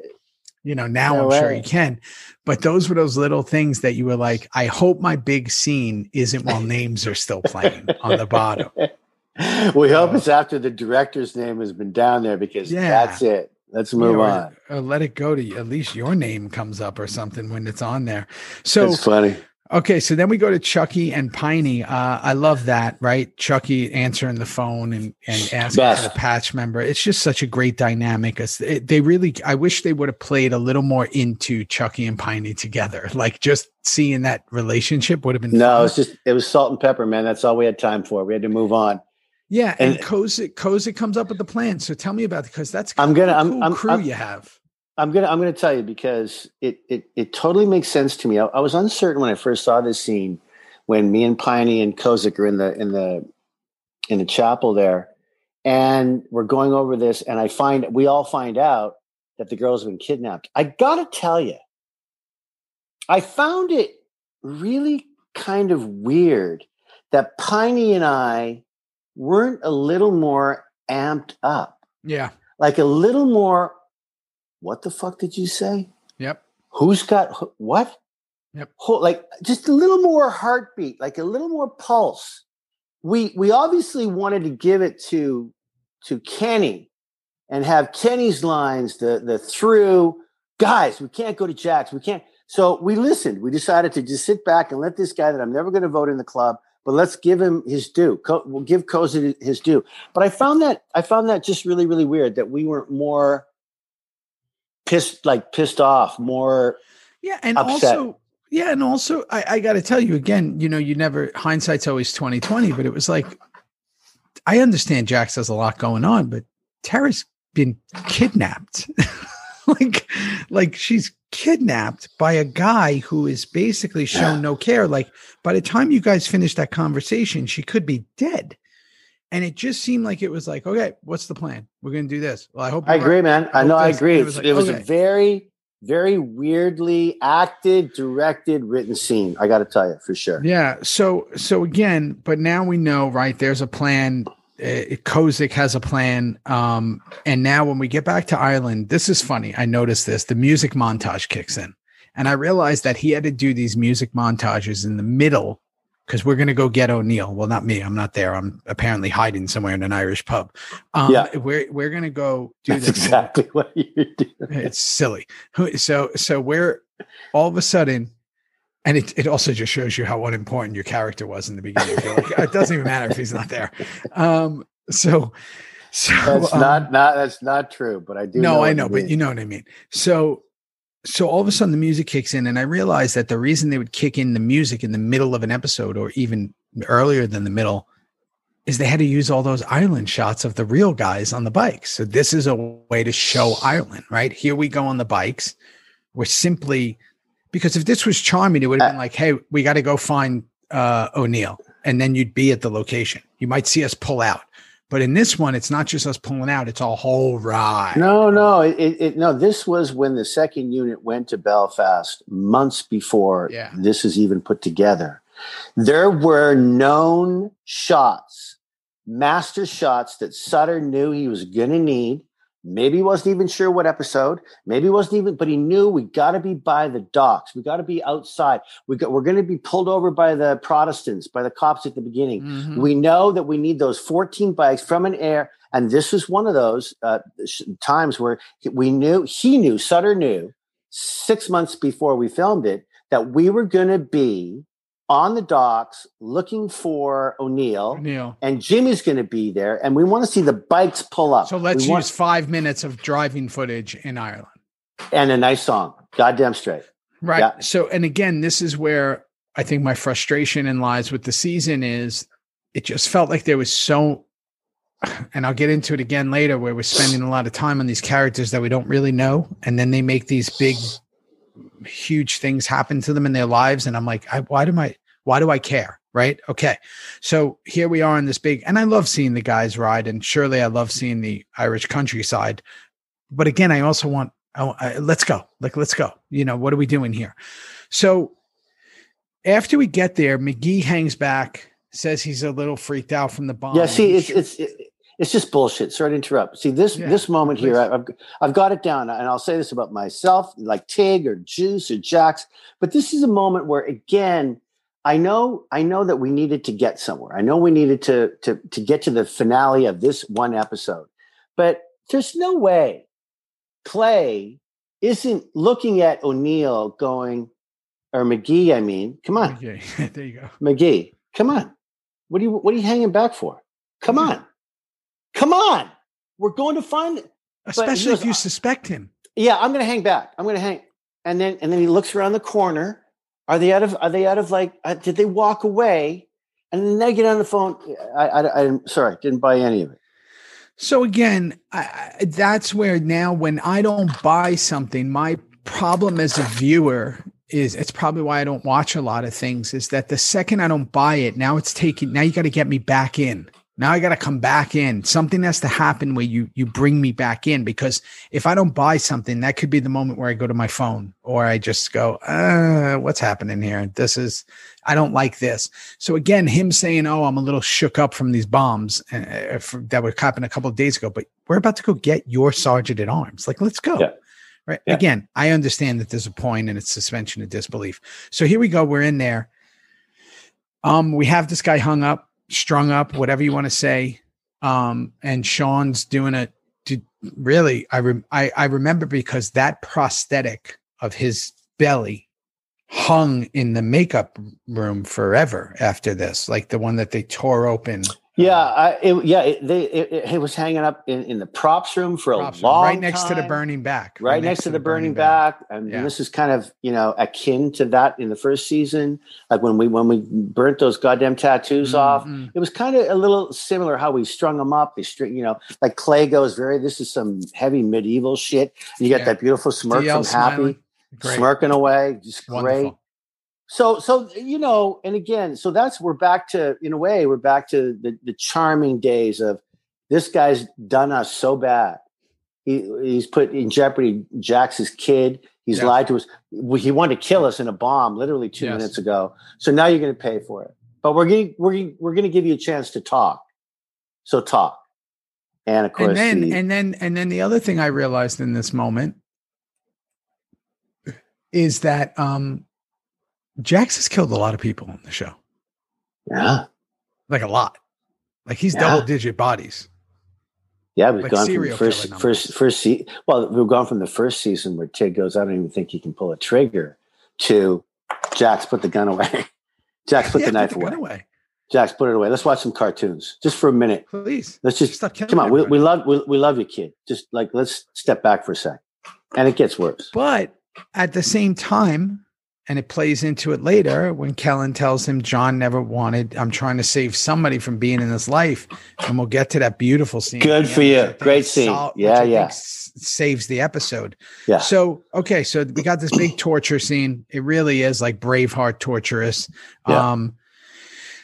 you know now No i'm sure you can but those were those little things that you were like i hope my big scene isn't while names are still playing on the bottom we hope it's after the director's name has been down there because Yeah. that's it. Let's move Yeah, or- on. or let it go to at least your name comes up or something when it's on there so It's funny. Okay so then we go to chucky and piney uh, i love that right chucky answering the phone and and asking for the patch member it's just such a great dynamic it- they really i wish they would have played a little more into chucky and piney together like just seeing that relationship would have been No, it's just it was salt and pepper, man. That's all we had time for. We had to move on. Yeah, and, And- Kozik Kozik comes up with the plan. So tell me about it because that's I'm gonna- a I'm- I'm- crew I'm- you have. I'm gonna I'm gonna tell you because it it it totally makes sense to me. I, I was uncertain when I first saw this scene when me and Piney and Kozik are in the in the in the chapel there, and we're going over this, and I find we all find out that the girl's been kidnapped. I gotta tell you, I found it really kind of weird that Piney and I weren't a little more amped up Yeah. like a little more what the fuck did you say? Yep. who's got what? Yep. Like just a little more heartbeat like a little more pulse. We we obviously wanted to give it to to kenny and have kenny's lines the the through guys we can't go to Jax we can't so we listened. We decided to just sit back and let this guy that i'm never going to vote in the club but let's give him his due Co- we'll give Cozy his due. But i found that i found that just really really weird that we weren't more pissed like pissed off more Yeah. And Upset. also, yeah, and also I, I gotta tell you again, you know, you never hindsight's always 2020, but it was like I understand Jax has a lot going on, but Tara's been kidnapped. like like she's kidnapped by a guy who is basically shown no care. Like by the time you guys finish that conversation, she could be dead. And it just seemed like it was like, okay, what's the plan? We're gonna do this. Well, I hope I agree, right. man. I know. I agree. It it was, was it was like, a very, very weirdly acted, directed, written scene. I got to tell you for sure. Yeah. So so again, but now we know, right? There's a plan. Uh, Kozik has a plan. Um, and now when we get back to Ireland, this is funny. I noticed this. The music montage kicks in, and I realized that he had to do these music montages in the middle because we're gonna go get O'Neill. Well, not me. I'm not there. I'm apparently hiding somewhere in an Irish pub. Um, Yeah. We're we're gonna go do That's this. exactly what you do. it's silly. So so we're all of a sudden, and it, it also just shows you how unimportant your character was in the beginning. Like, it doesn't even matter if he's not there. Um, so so That's um, not not that's not true. But I do. no, I know, but mean. you know what I mean. So so all of a sudden the music kicks in, and I realized that the reason they would kick in the music in the middle of an episode or even earlier than the middle is they had to use all those Ireland shots of the real guys on the bikes. So this is a way to show Ireland, right? Here we go on the bikes. We're simply because if this was charming, it would have been like, hey, we got to go find uh, O'Neill, and then you'd be at the location. You might see us pull out. But in this one, it's not just us pulling out; it's a whole ride. No, no, it, it, no. This was when the second unit went to Belfast months before Yeah. this is even put together. There were known shots, master shots that Sutter knew he was going to need. Maybe he wasn't even sure what episode. Maybe he wasn't even, but he knew we got to be by the docks. We got to be outside. We got, we're going to be pulled over by the Protestants, by the cops at the beginning. Mhm. We know that we need those 14 bikes from an air. And this was one of those uh, sh- times where we knew, he knew, Sutter knew six months before we filmed it that we were going to be on the docks looking for O'Neill O'Neill. and Jimmy's going to be there. And we want to see the bikes pull up. So let's We want- use five minutes of driving footage in Ireland. and a nice song. Goddamn straight. Right. Yeah. So, and again, this is where I think my frustration in lies with the season is it just felt like there was so and I'll get into it again later, where we're spending a lot of time on these characters that we don't really know, and then they make these big, huge things happen to them in their lives, and I'm like, I, why do I, why do I care? Right? Okay, so here we are in this big, and I love seeing the guys ride, and surely I love seeing the Irish countryside, but again, I also want, oh, I, let's go, like let's go. You know, what are we doing here? So after we get there, McGee hangs back, says he's a little freaked out from the bomb. Yeah, see, it's it's it's just bullshit. Sorry to interrupt. See this Yeah, this moment please. here, I've I've got it down, and I'll say this about myself, like Tig or Juice or Jax. But this is a moment where, again, I know I know that we needed to get somewhere. I know we needed to to to get to the finale of this one episode, but there's no way Clay isn't looking at O'Neill going, or McGee. I mean, come on, Okay, there you go. McGee, come on. What are you what are you hanging back for? Come mm-hmm. on. Come on. We're going to find it. Especially if you suspect him. Yeah, I'm gonna hang back. I'm gonna hang. And then and then he looks around the corner. Are they out of are they out of like uh, did they walk away? And then they get on the phone. I, I, I'm sorry, didn't buy any of it. So again, I, that's where now when I don't buy something, my problem as a viewer is it's probably why I don't watch a lot of things is that the second I don't buy it, now it's taking now you got to get me back in. Now I got to come back in. Something has to happen where you you bring me back in because if I don't buy something, that could be the moment where I go to my phone or I just go, uh, what's happening here? This is I don't like this. So again, him saying, "Oh, I'm a little shook up from these bombs uh, for, that were happened a couple of days ago," but we're about to go get your sergeant at arms. Like, let's go. Yeah. Right. Yeah. Again, I understand that there's a point and it's suspension of disbelief. So here we go. We're in there. Um, we have this guy hung up, strung up, whatever you want to say. Um, and Sean's doing it. Really, I, rem- I I remember because that prosthetic of his belly hung in the makeup room forever after this, like the one that they tore open. Yeah, I, it, yeah, it, they, it, it- was hanging up in, in the props room for a props room, right next to the burning back. right, next, to the burning back, and Yeah. this is kind of you know akin to that in the first season, like when we when we burnt those goddamn tattoos off. Mhm. It was kind of a little similar how we strung them up. They string, you know, like Clay goes very. This is some heavy medieval shit. And you got Yeah. that beautiful smirk DL from Happy, smiling. Great. smirking away, just great. Wonderful. So, so you know, and again, so that's we're back to in a way we're back to the the charming days of this guy's done us so bad. He he's put in jeopardy Jax's kid. He's Yeah. lied to us. He wanted to kill us in a bomb literally two Yes. minutes ago. So now you're going to pay for it. But we're going we're we're going to give you a chance to talk. So talk. And of course, and then the- and then and then the other thing I realized in this moment is that um Jax has killed a lot of people on the show. yeah, Like a lot. Like he's Yeah. double digit bodies. yeah, we've Like gone from the first first first se- Well, we've gone from the first season where Tig goes, "I don't even think he can pull a trigger," to Jax put the gun away. Jax put Yeah, the knife gun away. away. Jax put it away. Let's watch some cartoons just for a minute. Please. Let's just Stop killing come on. We, we love we, we love you, kid. Just like let's step back for a sec. And it gets worse. But at the same time, and it plays into it later when Kellan tells him John never wanted, I'm trying to save somebody from being in his life. And we'll get to that beautiful scene. Good for you. which I think Great scene. sol- Yeah, I yeah. saves the episode. Yeah. So, okay. So we got this big torture scene. It really is like Braveheart torturous. Yeah. Um,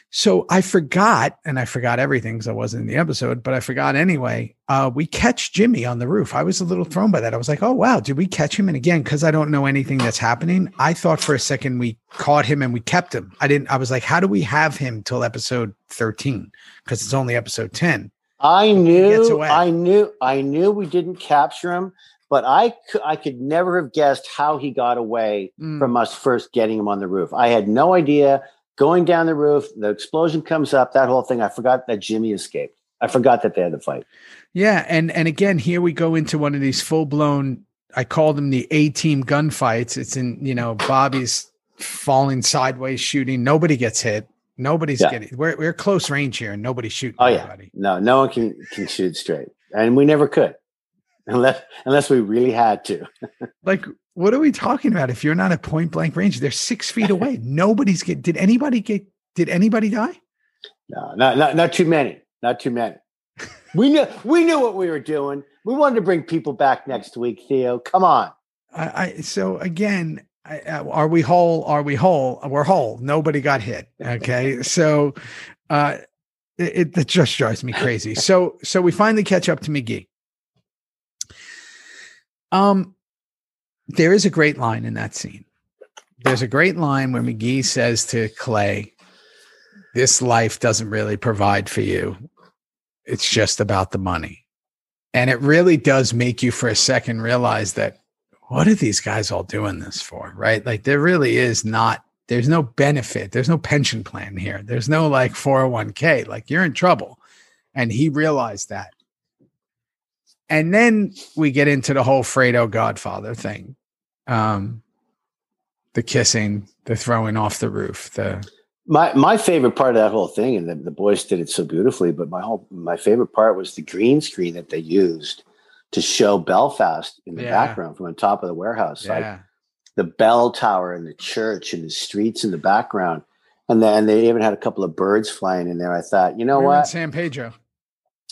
so I forgot, and I forgot everything because I wasn't in the episode, but I forgot anyway. Uh, we catch Jimmy on the roof. I was a little thrown by that. I was like, oh, wow, did we catch him? And again, because I don't know anything that's happening, I thought for a second we caught him and we kept him. I didn't, I was like, how do we have him till episode 13? Because it's only episode 10. I knew. I knew, I knew we didn't capture him, but I, I could never have guessed how he got away Mm. from us first getting him on the roof. I had no idea. Going down the roof, the explosion comes up. That whole thing. I forgot that Jimmy escaped. I forgot that they had to fight. Yeah, and and again, here we go into one of these full blown. I call them the A team gunfights. It's in you know Bobby's falling sideways, shooting. Nobody gets hit. Nobody's Yeah. getting. We're we're close range here, and nobody's shooting Oh, yeah. No, no one can can shoot straight, and we never could, unless unless we really had to. Like, what are we talking about? If you're not at point blank range, they're six feet away. Nobody's get. Did anybody get? Did anybody die? No, not not not too many. Not too many. We knew we knew what we were doing. We wanted to bring people back next week, Theo. Come on. I, I so again, I, are we whole? Are we whole? We're whole. Nobody got hit. Okay, so uh, it, it just drives me crazy. So so we finally catch up to McGee. Um, there is a great line in that scene. There's a great line where McGee says to Clay, "This life doesn't really provide for you. It's just about the money." And it really does make you for a second realize that what are these guys all doing this for? Right? Like there really is not there's no benefit. There's no pension plan here. There's no like 401k. Like you're in trouble. And he realized that. And then we get into the whole Fredo Godfather thing. Um, the kissing, the throwing off the roof, the my my favorite part of that whole thing, and the, the boys did it so beautifully, but my whole my favorite part was the green screen that they used to show Belfast in the yeah. background from on top of the warehouse. Yeah. Like the bell tower and the church and the streets in the background. And then they even had a couple of birds flying in there. I thought, you know We're what? San Pedro.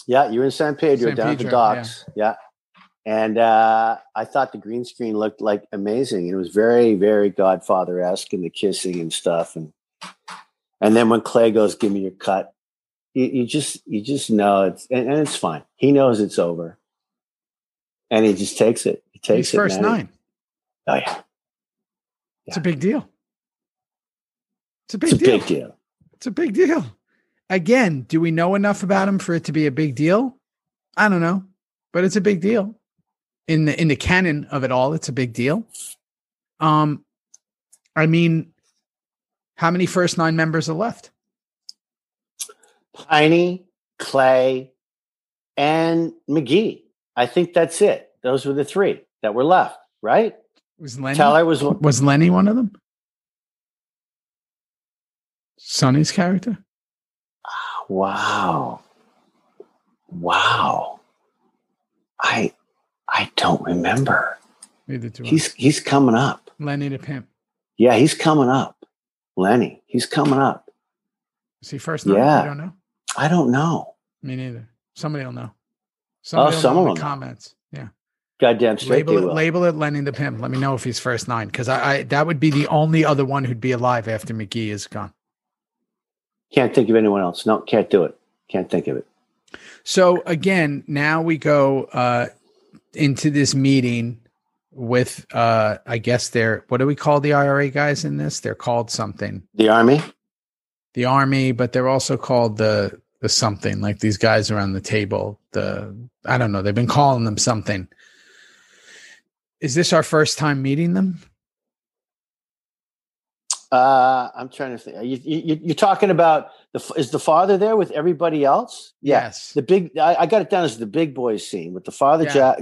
Yeah, you're in San Pedro San down Pedro, at the docks. Yeah. yeah. And uh, I thought the green screen looked like amazing. It was very, very Godfather esque and the kissing and stuff. And and then when Clay goes, "Give me your cut," you, you just you just know it's and, and, it's fine. He knows it's over, and he just takes it. He takes He's it. First man. nine. Oh yeah. It's a big deal. It's a big it's a deal. big deal. It's a big deal. Again, do we know enough about him for it to be a big deal? I don't know, but it's a big deal. In the in the canon of it all, it's a big deal. Um, I mean, how many first nine members are left? Piney, Clay, and McGee. I think that's it. Those were the three that were left, right? Was Lenny? Teller was was Lenny one of them? Sonny's character. Wow, wow. I I don't remember. Neither do he's I. he's coming up. Lenny the pimp. Yeah, he's coming up. Lenny, he's coming up. Is he first? Yeah, I don't know. I don't know. Me neither. Somebody will know. Oh, Somebody oh, someone will comments. Yeah. Goddamn straight. Label it, label it Lenny the Pimp. Let me know if he's first nine because I, I that would be the only other one who'd be alive after McGee is gone. Can't think of anyone else. No, can't do it. Can't think of it. So again, now we go uh, into this meeting with uh I guess they're what do we call the IRA guys in this? They're called something. The army? The army, but they're also called the the something, like these guys around the table. The I don't know, they've been calling them something. Is this our first time meeting them? Uh, I'm trying to think. You, you, you're talking about the is the father there with everybody else? Yes. The big. I, I got it down as the big boys scene with the father yeah. Jack,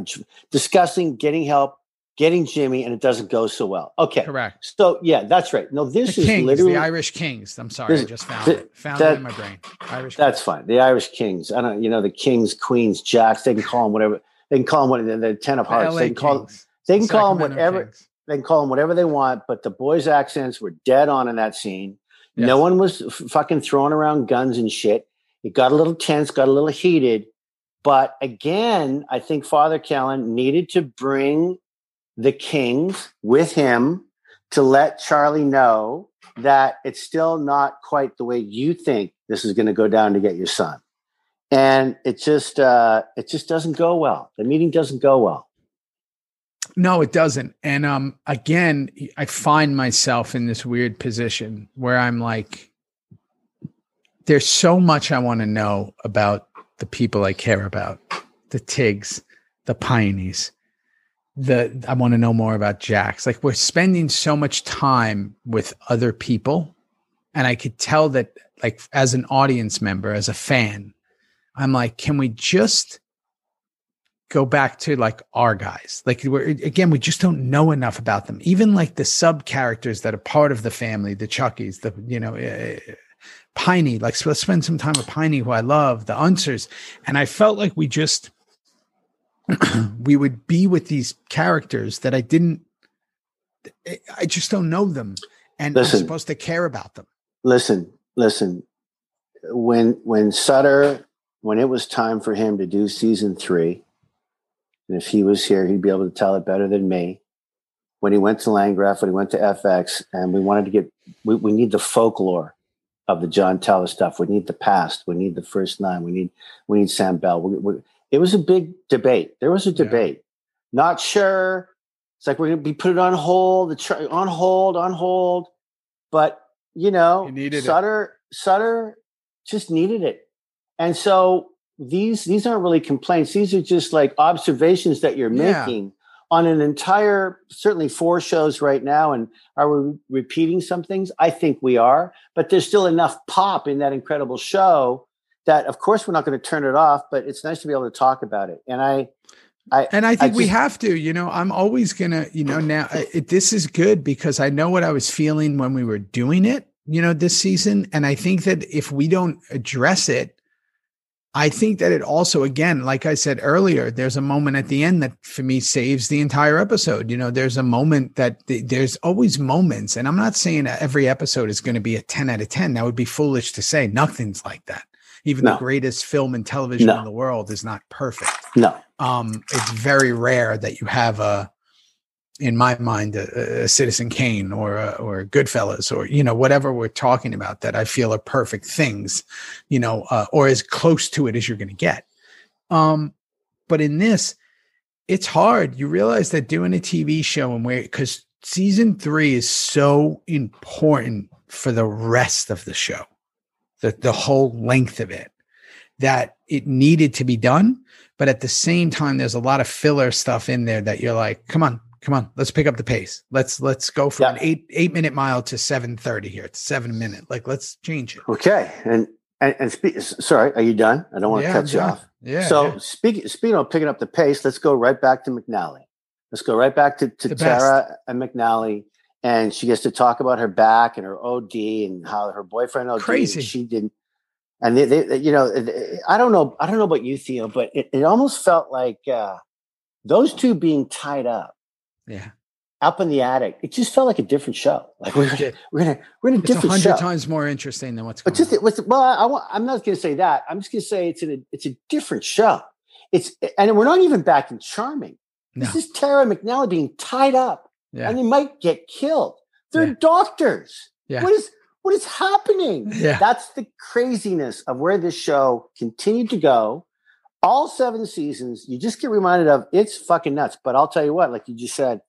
discussing getting help, getting Jimmy, and it doesn't go so well. Okay, correct. So yeah, that's right. No, this the is Kings, literally the Irish Kings. I'm sorry, this, I just found the, it. Found that, it in my brain. Irish. That's Kings. fine. The Irish Kings. I don't. You know the Kings, Queens, Jacks. They can call them whatever. They can call them what the, the Ten of Hearts. They can call. Kings. They can call them whatever. Kings. They can call them whatever they want, but the boys' accents were dead on in that scene. Yes. No one was f- fucking throwing around guns and shit. It got a little tense, got a little heated. But again, I think Father Kellan needed to bring the Kings with him to let Charlie know that it's still not quite the way you think this is going to go down to get your son. And it just uh, it just doesn't go well. The meeting doesn't go well. No, it doesn't. And um again, I find myself in this weird position where I'm like there's so much I want to know about the people I care about. The Tigs, the Pineys. The I want to know more about Jax. Like we're spending so much time with other people and I could tell that like as an audience member, as a fan, I'm like, can we just go back to like our guys. Like we're, again, we just don't know enough about them. Even like the sub characters that are part of the family, the Chuckies, the you know, uh, Piney. Like let's spend some time with Piney, who I love, the Unsers, and I felt like we just we would be with these characters that I didn't. I just don't know them, and listen, I'm supposed to care about them. Listen, listen. When when Sutter when it was time for him to do season three, and if he was here, he'd be able to tell it better than me. When he went to Landgraf, when he went to FX, and we wanted to get, we, we need the folklore of the John Teller stuff. We need the past. We need the first nine. We need we need SAMBEL. We, we, it was a big debate. There was a debate. Yeah. Not sure. It's like we're going to be put it on hold, The on hold, on hold. But you know, you Sutter it. Sutter just needed it, and so these these aren't really complaints. These are just like observations that you're yeah. making on an entire certainly four shows right now and are we repeating some things i think we are but there's still enough pop in that incredible show that of course we're not going to turn it off but it's nice to be able to talk about it and i I, and I think I just, we have to, you know, I'm always going to, you know, now it, this is good because I know what I was feeling when we were doing it, you know, this season. And I think that if we don't address it, I think that it also, again, like I said earlier, there's a moment at the end that for me saves the entire episode. You know, there's a moment that th- there's always moments, and I'm not saying every episode is going to be a 10 out of 10. That would be foolish to say. Nothing's like that. Even no. the greatest film and television no. in the world is not perfect. No. Um, it's very rare that you have a in my mind, a, a Citizen Kane or a, or Goodfellas or you know whatever we're talking about that I feel are perfect things, you know, uh, or as close to it as you're going to get. Um, but in this, it's hard. You realize that doing a TV show and where because season three is so important for the rest of the show, the the whole length of it, that it needed to be done. But at the same time, there's a lot of filler stuff in there that you're like, come on, come on, let's pick up the pace. Let's let's go from yeah. an eight eight minute mile to seven thirty here. It's seven minute. Like let's change it. Okay, and and, and speak. Sorry, are you done? I don't want to yeah, cut you off. Yeah. So yeah. speaking speaking of picking up the pace, let's go right back to McNally. Let's go right back to, to Tara and McNally. And she gets to talk about her back and her OD and how her boyfriend OD. Crazy. she didn't. And they, they, you know, I don't know. I don't know about you, Theo, but it, it almost felt like uh, those two being tied up yeah. Up in the attic, it just felt like a different show. Like we're gonna, we're gonna, we're in a it's different show. hundred times more interesting than what's. Going. But just with, well, I, I'm not going to say that. I'm just going to say it's a, it's a different show. It's and we're not even back in charming. No. This is Tara McNally being tied up, yeah. and they might get killed. They're yeah. doctors. Yeah. What is what is happening? Yeah. That's the craziness of where this show continued to go all seven seasons, you just get reminded of it's fucking nuts. But I'll tell you what, like you just said,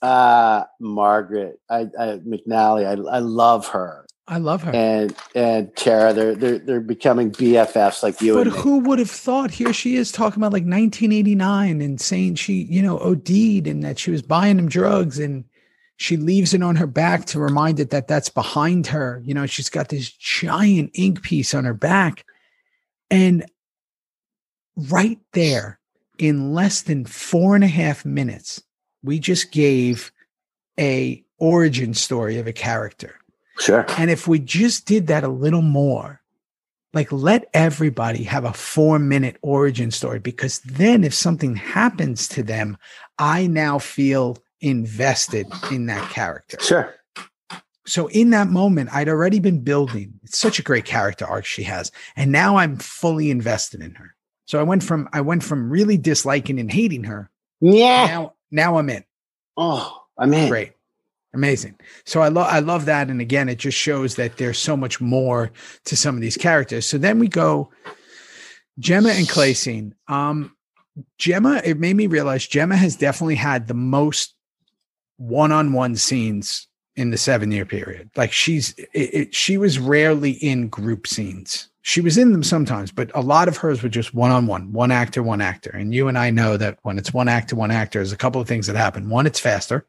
uh, Margaret, I, I McNally, I, I love her. I love her. And and Tara, they're they're they're becoming BFFs like you. But who would have thought? Here she is talking about like 1989 and saying she, you know, OD'd and that she was buying him drugs and she leaves it on her back to remind it that that's behind her. You know, she's got this giant ink piece on her back, and right there in less than four and a half minutes, we just gave a origin story of a character. Sure. And if we just did that a little more, like let everybody have a four minute origin story, because then if something happens to them, I now feel invested in that character. Sure. So in that moment, I'd already been building. It's such a great character arc she has. And now I'm fully invested in her. So I went from I went from really disliking and hating her. Yeah. Now now I'm in. Oh, I'm in. Great. Amazing. So I love I love that. And again, it just shows that there's so much more to some of these characters. So then we go Gemma and Clay scene. Um Gemma, it made me realize Gemma has definitely had the most one-on-one scenes in the seven year period. Like she's it, it, she was rarely in group scenes she was in them sometimes, but a lot of hers were just one on one, one actor, one actor. And you and I know that when it's one actor, one actor, there's a couple of things that happen. One, it's faster,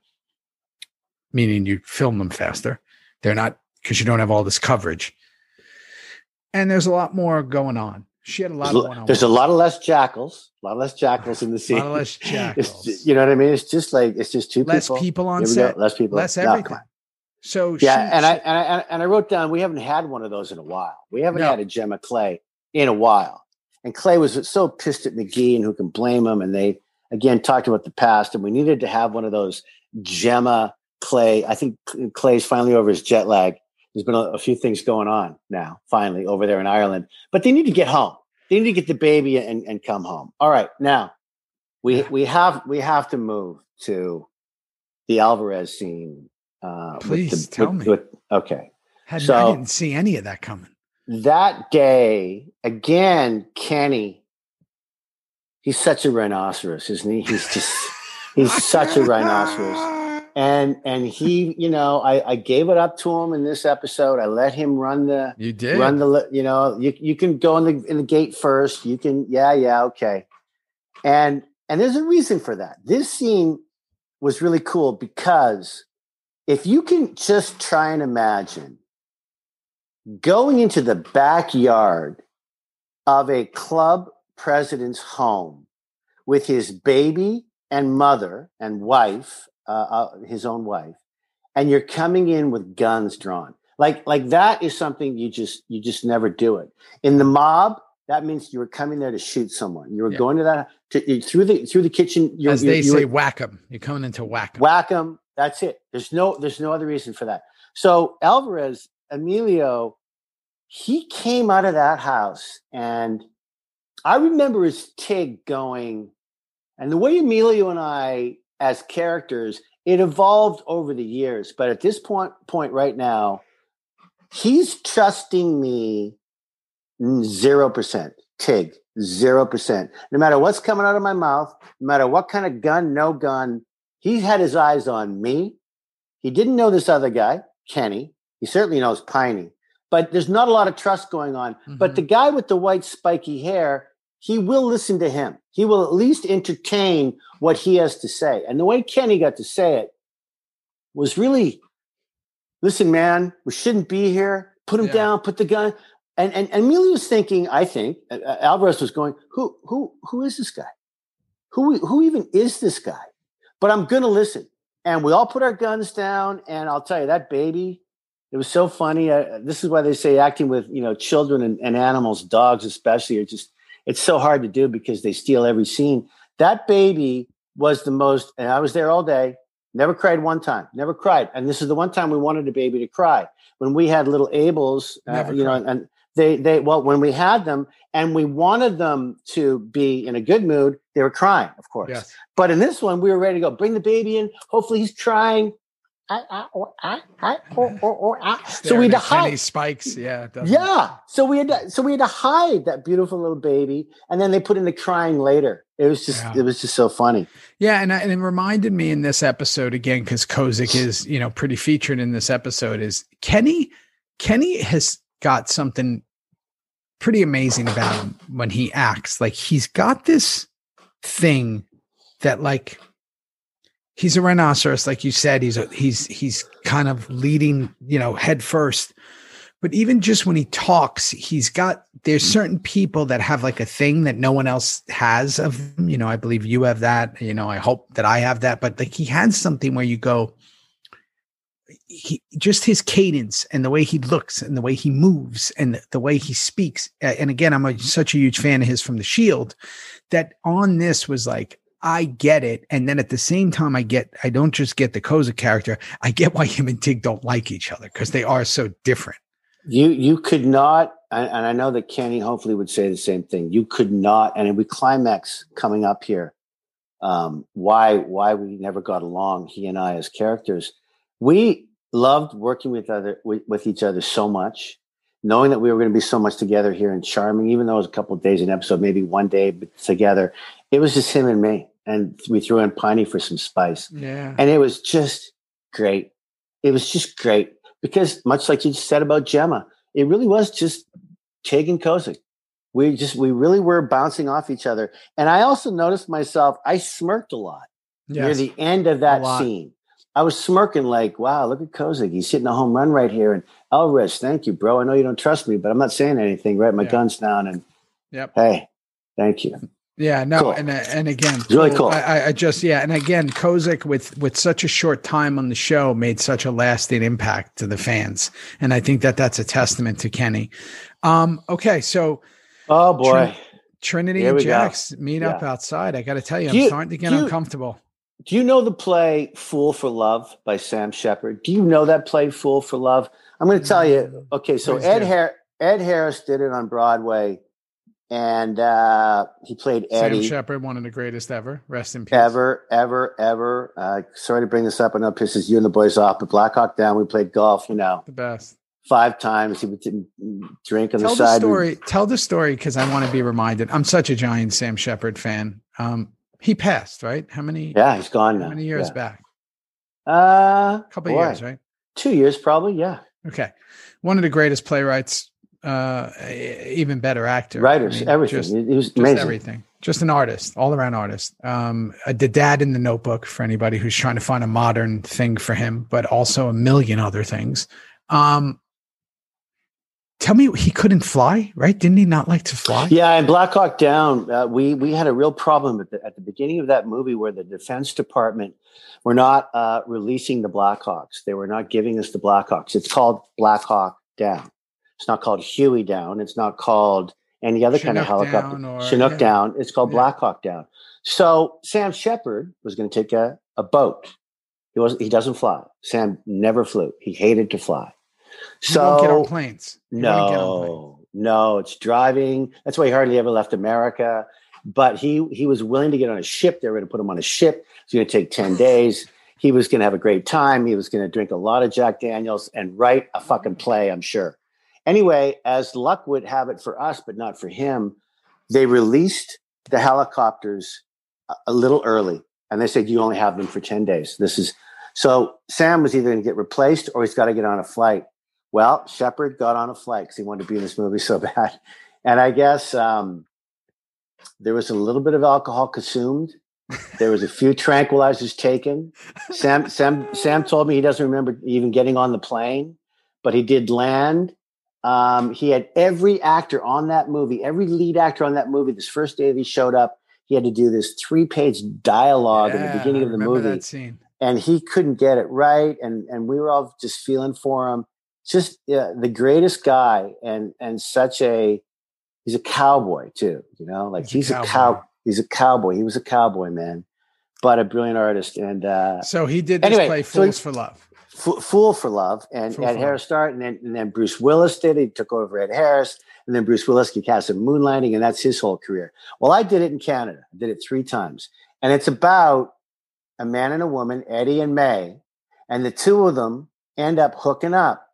meaning you film them faster. They're not because you don't have all this coverage. And there's a lot more going on. She had a lot there's, of There's a lot of less jackals, a lot less jackals in the scene. A lot of less jackals. It's, you know what I mean? It's just like it's just two less people. people on set, less people, less everything. No, so yeah, she, and I and I and I wrote down we haven't had one of those in a while. We haven't no. had a Gemma Clay in a while. And Clay was so pissed at McGee, and who can blame him? And they again talked about the past, and we needed to have one of those Gemma Clay. I think Clay's finally over his jet lag. There's been a, a few things going on now, finally over there in Ireland, but they need to get home. they need to get the baby and, and come home. All right, now we we have we have to move to the Alvarez scene. Uh, with Please the, tell with- me. with- okay, Had, I didn't see any of that coming. that day again, Kenny. He's such a rhinoceros, isn't he? He's just he's such a rhinoceros. And and he, you know, I, I gave it up to him in this episode. I let him run the You did. run the you know you you can go in the in the gate first. You can yeah yeah okay, and and there's a reason for that. This scene was really cool because if you can just try and imagine going into the backyard of a club president's home with his baby and mother and wife, uh, uh, his own wife, and you're coming in with guns drawn. Like like that is something you just you just never do it. In the mob, that means you were coming there to shoot someone. You were Yeah. going to that to, through the through the kitchen. You're, As they you say, were- them. You're coming into whack whack them. That's it. There's no there's no other reason for that. So Alvarez Emilio, he came out of that house, and I remember his Tig going, and the way Emilio and I, as characters, it evolved over the years. But at this point point right now, he's trusting me zero percent. Tig zero percent. No matter what's coming out of my mouth, no matter what kind of gun, no gun, he had his eyes on me. He didn't know this other guy, Kenny. He certainly knows Piney, but there's not a lot of trust going on. But Mhm. the guy with the white spiky hair, he will listen to him. He will at least entertain what he has to say. And the way Kenny got to say it was really listen, man, we shouldn't be here. Put him Yeah. down, put the gun. And, and, and Emilio was thinking, I think, uh, uh, Alvarez was going, who, who, who is this guy? Who, who even is this guy? But I'm going to listen. And we all put our guns down. And I'll tell you, that baby, it was so funny. Uh, this is why they say acting with, you know, children and, and animals, dogs especially, are just, it's so hard to do because they steal every scene. That baby was the most, and I was there all day, never cried one time, never cried. And this is the one time we wanted a baby to cry. When we had little Abels, uh, you know, cried. and they, they, well, when we had them and we wanted them to be in a good mood, they were crying, of course. Yes. But in this one, we were ready to go. Bring the baby in. Hopefully, he's trying. I, I, oh, I, I, oh, oh, oh, I. So we had to Staring at Kenny hide. spikes. Yeah. Yeah. So we had to, so we had to hide that beautiful little baby, and then they put in the crying later. It was just Yeah. it was just so funny. Yeah, and, I- and it reminded me in this episode again because Kozik is you know pretty featured in this episode. Is Kenny? Kenny has got something pretty amazing about him when he acts. Like he's got this thing that like he's a rhinoceros, like you said. He's a, he's he's kind of leading you know head first. But even just when he talks, he's got there's certain people that have like a thing that no one else has of him. You know, I believe you have that. You know, I hope that I have that. But like he has something where you go, he just his cadence and the way he looks and the way he moves and the, way he speaks. And again, I'm a, such a huge fan of his from the Shield that on this was like, I get it. And then at the same time, I get, I don't just get the Koza character. I get why him and Tig don't like each other because they are so different. You you could not, and and I know that Kenny hopefully would say the same thing. You could not, and we climax coming up here. Um, why why we never got along, he and I as characters. We loved working with other with, with each other so much, knowing that we were going to be so much together here in Charming. Even though it was a couple days an episode, maybe one day together, it was just him and me, and we threw in Piney for some spice Yeah. and it was just great. It was just great because, much like you just said about Gemma, it really was just Tig and Kozik. We just we really were bouncing off each other, and I also noticed myself. I smirked a lot near the end of that scene. I was smirking like, "Wow, look at Kozik. He's hitting a home run right here." And Alvarez, thank you, bro. I know you don't trust me, but I'm not saying anything. Right, my Yeah. guns down, and Yep. hey, thank you. Yeah, no, Cool. and uh, and again, It's really cool. I, I- just yeah, and again, Kozik with with such a short time on the show made such a lasting impact to the fans, and I think that that's a testament to Kenny. Um, okay, so Oh boy. Trinity and go. Jax meet up outside. I got to tell you, I'm you- starting to get you- uncomfortable. Do you know the play Fool for Love by Sam Shepard? Do you know that play Fool for Love? I'm going to tell you. Okay, so Please Ed. Har- Ed Harris did it on Broadway and uh, he played Eddie. Sam Shepard, one of the greatest ever. Rest in peace. Ever, ever, ever. Uh, sorry to bring this up. I know it pisses you and the boys off, but Black Hawk Down, we played golf, you know, The best. five times. He would drink on Tell the the side. story. Tell the story because I want to be reminded. I'm such a giant Sam Shepard fan. Um, he passed, right? How many? Yeah, he's gone now. How many years Yeah. back? Uh, A couple of boy, years, right? Two years, probably. Yeah. Okay. One of the greatest playwrights, uh, even better actor. Writers, I mean, everything. Just, he was just amazing. everything. Just an artist, all around artist. Um, uh, the dad in the notebook for anybody who's trying to find a modern thing for him, but also a million other things. Um, tell me, he couldn't fly, right? Didn't he not like to fly? Yeah, and Black Hawk Down, uh, we we had a real problem at the, at the beginning of that movie where the Defense Department were not uh, releasing the Blackhawks. They were not giving us the Blackhawks. It's called Black Hawk Down. It's not called Huey Down. It's not called any other kind of helicopter. Down or- Chinook yeah. Down. It's called Yeah. Black Hawk Down. So Sam Shepard was going to take a, a boat. He was he doesn't fly. Sam never flew. He hated to fly. So won't get on planes. Wouldn't get on planes. no, no, it's driving. That's why he hardly ever left America. But he he was willing to get on a ship. They were going to put him on a ship. It's going to take ten days. He was going to have a great time. He was going to drink a lot of Jack Daniels and write a fucking play. I'm sure. Anyway, as luck would have it for us, but not for him, they released the helicopters a, a little early, and they said you only have them for ten days. This is so. Sam was either going to get replaced or he's got to get on a flight. Well, Shepard got on a flight because he wanted to be in this movie so bad. And I guess um, there was a little bit of alcohol consumed. There was a few tranquilizers taken. Sam, Sam, Sam told me he doesn't remember even getting on the plane, but he did land. Um, he had every actor on that movie, every lead actor on that movie. This first day that he showed up, he had to do this three-page dialogue Yeah, the beginning of the movie and he couldn't get it right and and we were all just feeling for him just the greatest guy and and such a he's a cowboy too you know like He's he's, a a, cow he's a cowboy he was a cowboy man but a brilliant artist and uh So he did this Anyway, play so for Love. F- Fool for Love, and Fool Ed Harris started, and then, and then Bruce Willis did it. He took over Ed Harris, and then Bruce Willis he cast in Moonlighting, and that's his whole career. Well, I did it in Canada. I did it three times, and it's about a man and a woman, Eddie and May, and the two of them end up hooking up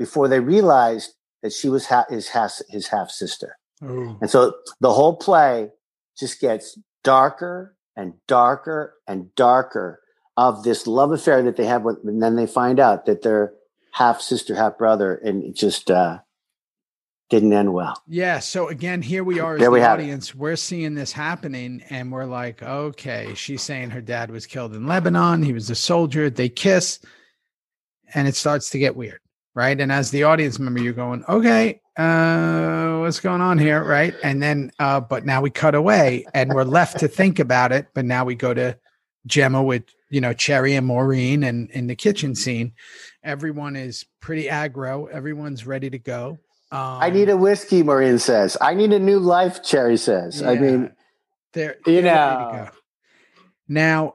before they realized that she was ha- his half his half sister. Ooh. And so the whole play just gets darker and darker and darker of this love affair that they have with, and then they find out that they're half sister, half brother, and it just uh, didn't end well. Yeah. So again, here we are as There we the it. audience. We're seeing this happening, and we're like, okay, she's saying her dad was killed in Lebanon. He was a soldier. They kiss, and it starts to get weird, right? And as the audience member, you're going, okay, uh, what's going on here, right? And then, uh, but now we cut away, and we're left to think about it. But now we go to Gemma with you know Cherry and Maureen, and in the kitchen scene, everyone is pretty aggro. Everyone's ready to go. Um, I need a whiskey, Maureen says. I need a new life, Cherry says. I mean, they're you they're ready to know. Now,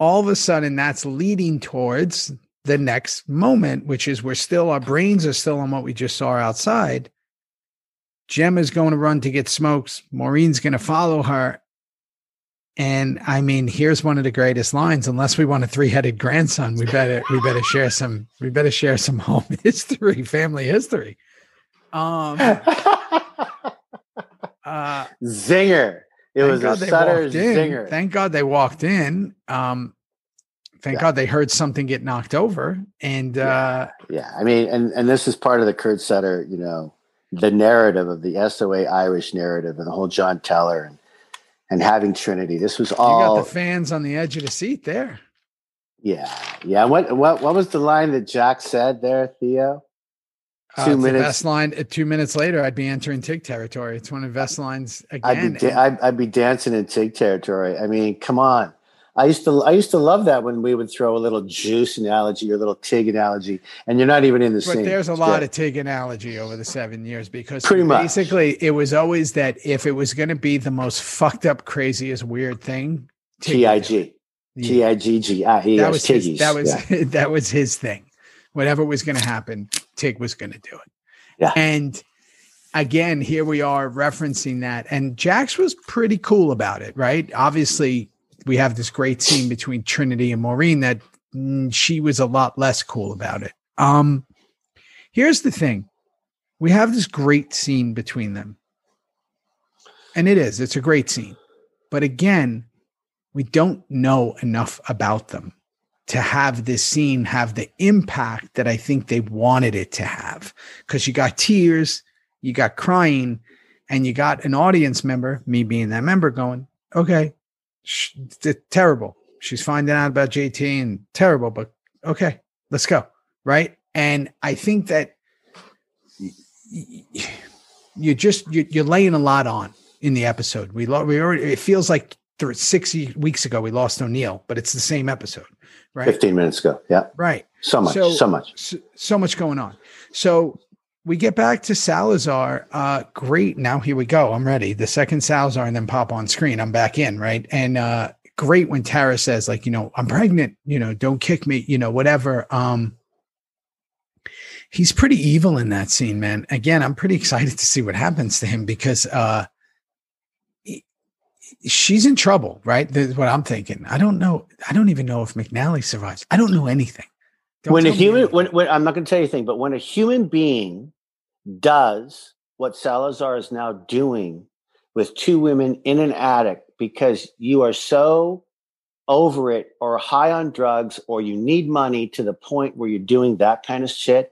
all of a sudden, that's leading towards the next moment, which is we're still our brains are still on what we just saw outside. Gemma's going to run to get smokes. Maureen's going to follow her. And I mean, here's one of the greatest lines. Unless we want a three-headed grandson, we better we better share some we better share some home history, family history. Um, uh, zinger. It was God a Sutter zinger. Thank God they walked in. Um, thank Yeah. God they heard something get knocked over. And uh, Yeah, I mean, and and this is part of the Kurt Sutter, you know, the narrative of the SOA Irish narrative and the whole John Teller and and having Trinity. This was all you got the fans on the edge of the seat there. yeah, yeah. What what what was the line that Jack said there, Theo? Uh, Two the minutes. best line. uh, Two minutes later, I'd be entering TIG territory. It's one of the best lines I'd again. be da- I'd, I'd be dancing in Tig territory. I mean, come on. I used to I used to love that when we would throw a little juice analogy or a little Tig analogy, and you're not even in the but scene. there's a It's lot great. of TIG analogy over the seven years because Pretty much. basically it was always that if it was going to be the most fucked up, craziest, weird thing, T would I do it. G Yeah. T I G G I E that was his, Tiggies. that was Yeah. that was his thing. Whatever was going to happen, Tig was going to do it. Yeah. And again, here we are referencing that. And Jax was pretty cool about it, right? Obviously, we have this great scene between Trinity and Maureen that mm, she was a lot less cool about it. Um, here's the thing we have this great scene between them. And it is, it's a great scene. But again, we don't know enough about them to have this scene have the impact that I think they wanted it to have. Because you got tears, you got crying, and you got an audience member, me being that member, going, okay, sh- terrible. She's finding out about JT and terrible, but okay, let's go. Right. And I think that you just, you're laying a lot on in the episode. We, lo- we already, it feels like 60 weeks ago we lost O'Neill, but it's the same episode, right? 15 minutes ago. Yeah. Right. So much, so, so much. So, so, much going on. So we get back to Salazar. Uh, great. Now here we go. I'm ready. The second Salazar and then pop on screen. I'm back in, right? And uh, great when Tara says, like, you know, I'm pregnant, you know, don't kick me, you know, whatever. Um, he's pretty evil in that scene, man. Again, I'm pretty excited to see what happens to him because uh she's in trouble, right? That's what I'm thinking. I don't know. I don't even know if McNally survives. I don't know anything. Don't when a human, when, when I'm not going to tell you anything, but when a human being does what Salazar is now doing with two women in an attic because you are so over it or high on drugs or you need money to the point where you're doing that kind of shit.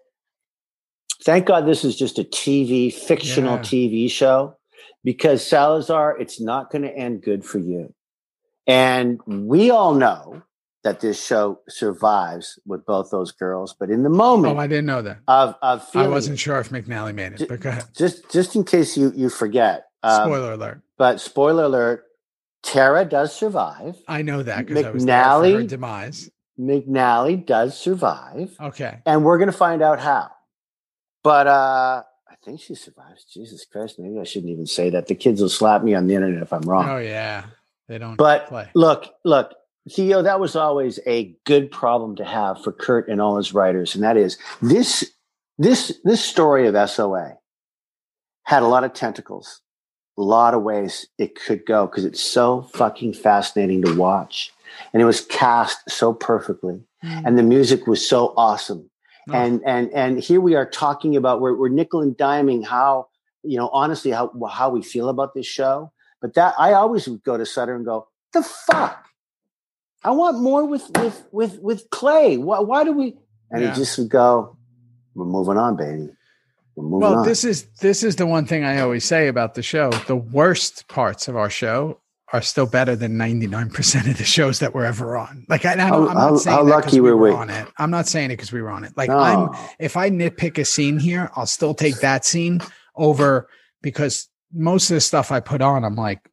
Thank God this is just a TV, fictional yeah. TV show because Salazar, it's not going to end good for you. And we all know that this show survives with both those girls. But in the moment, oh, I didn't know that. Of, of feeling, I wasn't sure if McNally made it, but go ahead. Just just in case you you forget. Um, spoiler alert. But spoiler alert: Tara does survive. I know that because I was there for her demise. McNally does survive. Okay, and we're going to find out how. But uh I think she survives. Jesus Christ, maybe I shouldn't even say that. The kids will slap me on the internet if I'm wrong. Oh yeah, they don't. But play. look, look, Theo, that was always a good problem to have for Kurt and all his writers, and that is this this this story of SOA had a lot of tentacles, a lot of ways it could go because it's so fucking fascinating to watch, and it was cast so perfectly, mm. and the music was so awesome Oh. And and and here we are talking about we're, we're nickel and diming how you know honestly how how we feel about this show. But that I always would go to Sutter and go the fuck. I want more with with with with Clay. Why, why do we? And yeah. he just would go, "We're moving on, baby." We're moving on. well, on. this is this is the one thing I always say about the show. The worst parts of our show are still better than 99% of the shows that we're ever on. Like I, I am not how, saying how lucky we were we? on it. I'm not saying it because we were on it. Like no. I'm, if I nitpick a scene here, I'll still take that scene over because most of the stuff I put on, I'm like,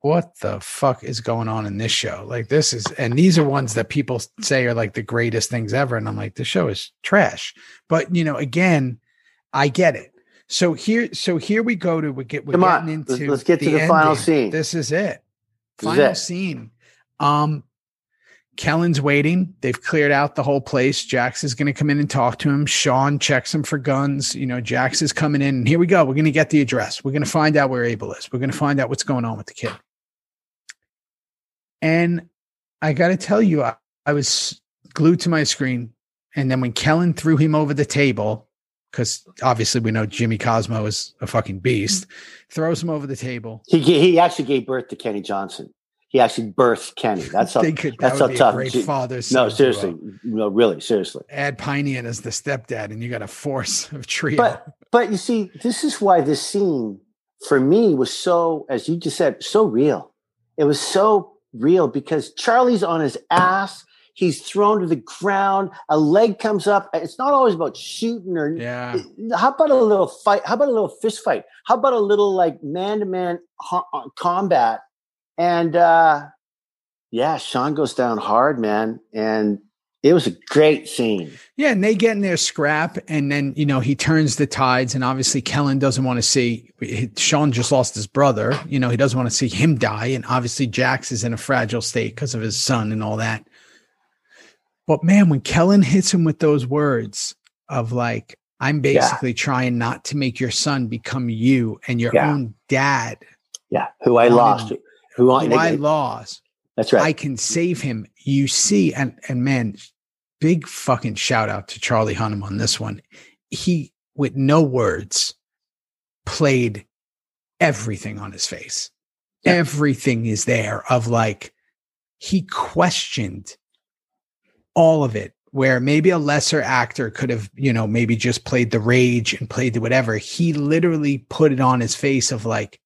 what the fuck is going on in this show? Like this is, and these are ones that people say are like the greatest things ever. And I'm like, the show is trash. But you know, again, I get it. So here, so here we go to we get we're Come getting on. into let's get to the, the final scene. This is it. Final scene. Um, Kellan's waiting. They've cleared out the whole place. Jax is going to come in and talk to him. Sean checks him for guns. You know, Jax is coming in. And here we go. We're going to get the address. We're going to find out where Abel is. We're going to find out what's going on with the kid. And I got to tell you, I, I was glued to my screen. And then when Kellen threw him over the table, because obviously we know Jimmy Cosmo is a fucking beast, mm. throws him over the table. He he actually gave birth to Kenny Johnson. He actually birthed Kenny. That's how. could, that's how tough. great father. No, uh, seriously, no, really, seriously. Add Piney in as the stepdad, and you got a force of trio. But but you see, this is why this scene for me was so, as you just said, so real. It was so real because Charlie's on his ass He's thrown to the ground. A leg comes up. It's not always about shooting or. Yeah. How about a little fight? How about a little fist fight? How about a little like man to man combat? And uh, yeah, Sean goes down hard, man. And it was a great scene. Yeah, and they get in their scrap, and then you know he turns the tides, and obviously Kellan doesn't want to see Sean just lost his brother. You know he doesn't want to see him die, and obviously Jax is in a fragile state because of his son and all that. But man, when Kellan hits him with those words of like, I'm basically trying not to make your son become you and your Yeah. own dad Yeah. Who I Wanted- lost. Who I lost. That's right. I can save him. You see, and and man, big fucking shout out to Charlie Hunnam on this one. He, with no words, played everything on his face. Yeah. Everything is there of like he questioned all of it. Where maybe a lesser actor could have, you know, maybe just played the rage and played the whatever. He literally put it on his face of like,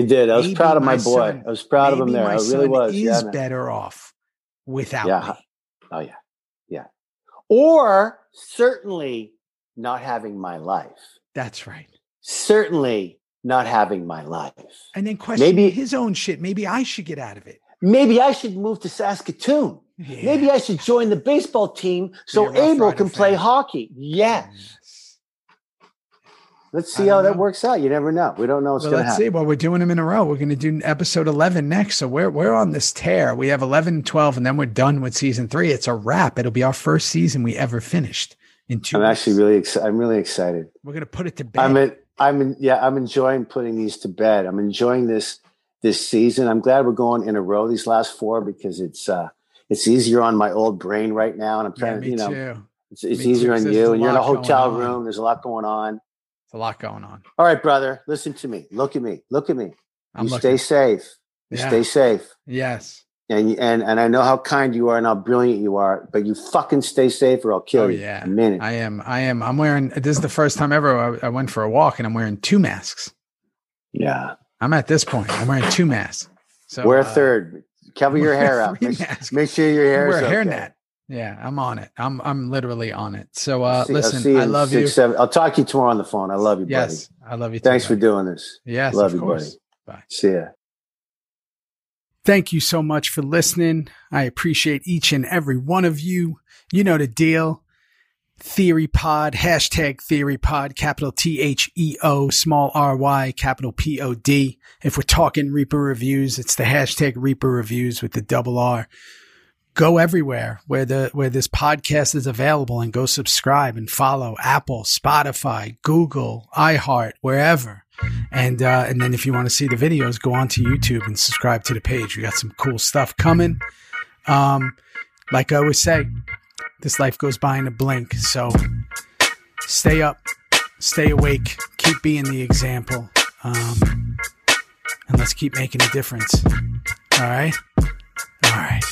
he did. I was maybe proud of my, my boy. son- I was proud of him there. I really was. Is Yeah, better off without Yeah. me. Oh yeah. Yeah. Or certainly not having my life. That's right. Certainly not having my life. And then question Maybe- his own shit. Maybe I should get out of it. Maybe I should move to Saskatoon. Yeah. Maybe I should join the baseball team so Be Abel can play hockey. Yes. Let's see how that works out. You never know. We don't know what's Well, going to let's happen. see. Well, we're doing them in a row. We're going to do episode 11 next. So we're, we're on this tear. We have 11, 12, and then we're done with season three. It's a wrap. It'll be our first season we ever finished in 2 I'm actually really excited. I'm really excited. we're going to put it to bed. I'm in, I'm in, yeah, I'm enjoying putting these to bed. I'm enjoying this this season. I'm glad we're going in a row these last four because it's uh it's easier on my old brain right now, and I'm yeah, trying to you know too. it's, it's too, on you, and you're in a hotel on. room. There's a lot going on. A lot going on. All right, brother, listen to me. Look at me. Look at me. I'm you looking. stay safe. You Yeah. stay safe. Yes. And, and and I know how kind you are and how brilliant you are, but you fucking stay safe or I'll kill Oh, you. yeah. a minute. I am. I am. I'm wearing, this is the first time ever I, I went for a walk and I'm wearing two masks. yeah. I'm at this point. I'm wearing two masks. So Wear a uh, third. Cover your hair up. Make, make sure your hair wear is a okay. Hairnet. Yeah, I'm on it. I'm I'm literally on it. So uh See- listen, I love six, you. Seven. I'll talk to you tomorrow on the phone. I love you, Yes, buddy. I love you. Too, Thanks for doing this. Yes, love of you, course. buddy. Bye. See ya. Thank you so much for listening. I appreciate each and every one of you. You know the deal. Theory Pod, hashtag Theory Pod, capital T H E O, small R Y, capital P O D. If we're talking Reaper reviews, it's the hashtag Reaper reviews with the double R. Go everywhere where the where this podcast is available and go subscribe and follow Apple, Spotify, Google, iHeart, wherever. And uh, and then if you want to see the videos, go onto YouTube and subscribe to the page. We got some cool stuff coming. Um, like I always say, this life goes by in a blink. So stay up, stay awake, keep being the example, um, and let's keep making a difference. All right, all right.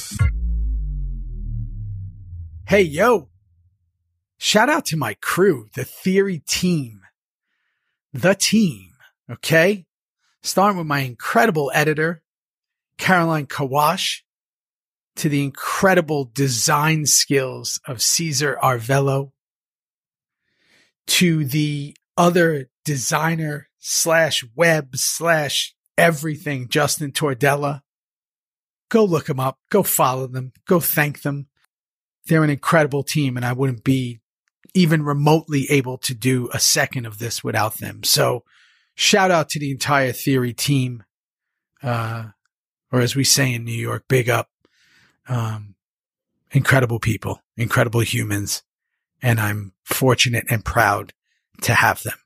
Hey yo! Shout out to my crew, the Theory team, the team. Okay, starting with my incredible editor, Caroline Kawash to the incredible design skills of Caesar Arvello, to the other designer slash web slash everything, Justin Tordella. Go look them up. Go follow them. Go thank them. They're an incredible team, and I wouldn't be even remotely able to do a second of this without them. So, shout out to the entire Theory team. Uh, or as we say in New York, big up um, incredible people, incredible humans, and I'm fortunate and proud to have them.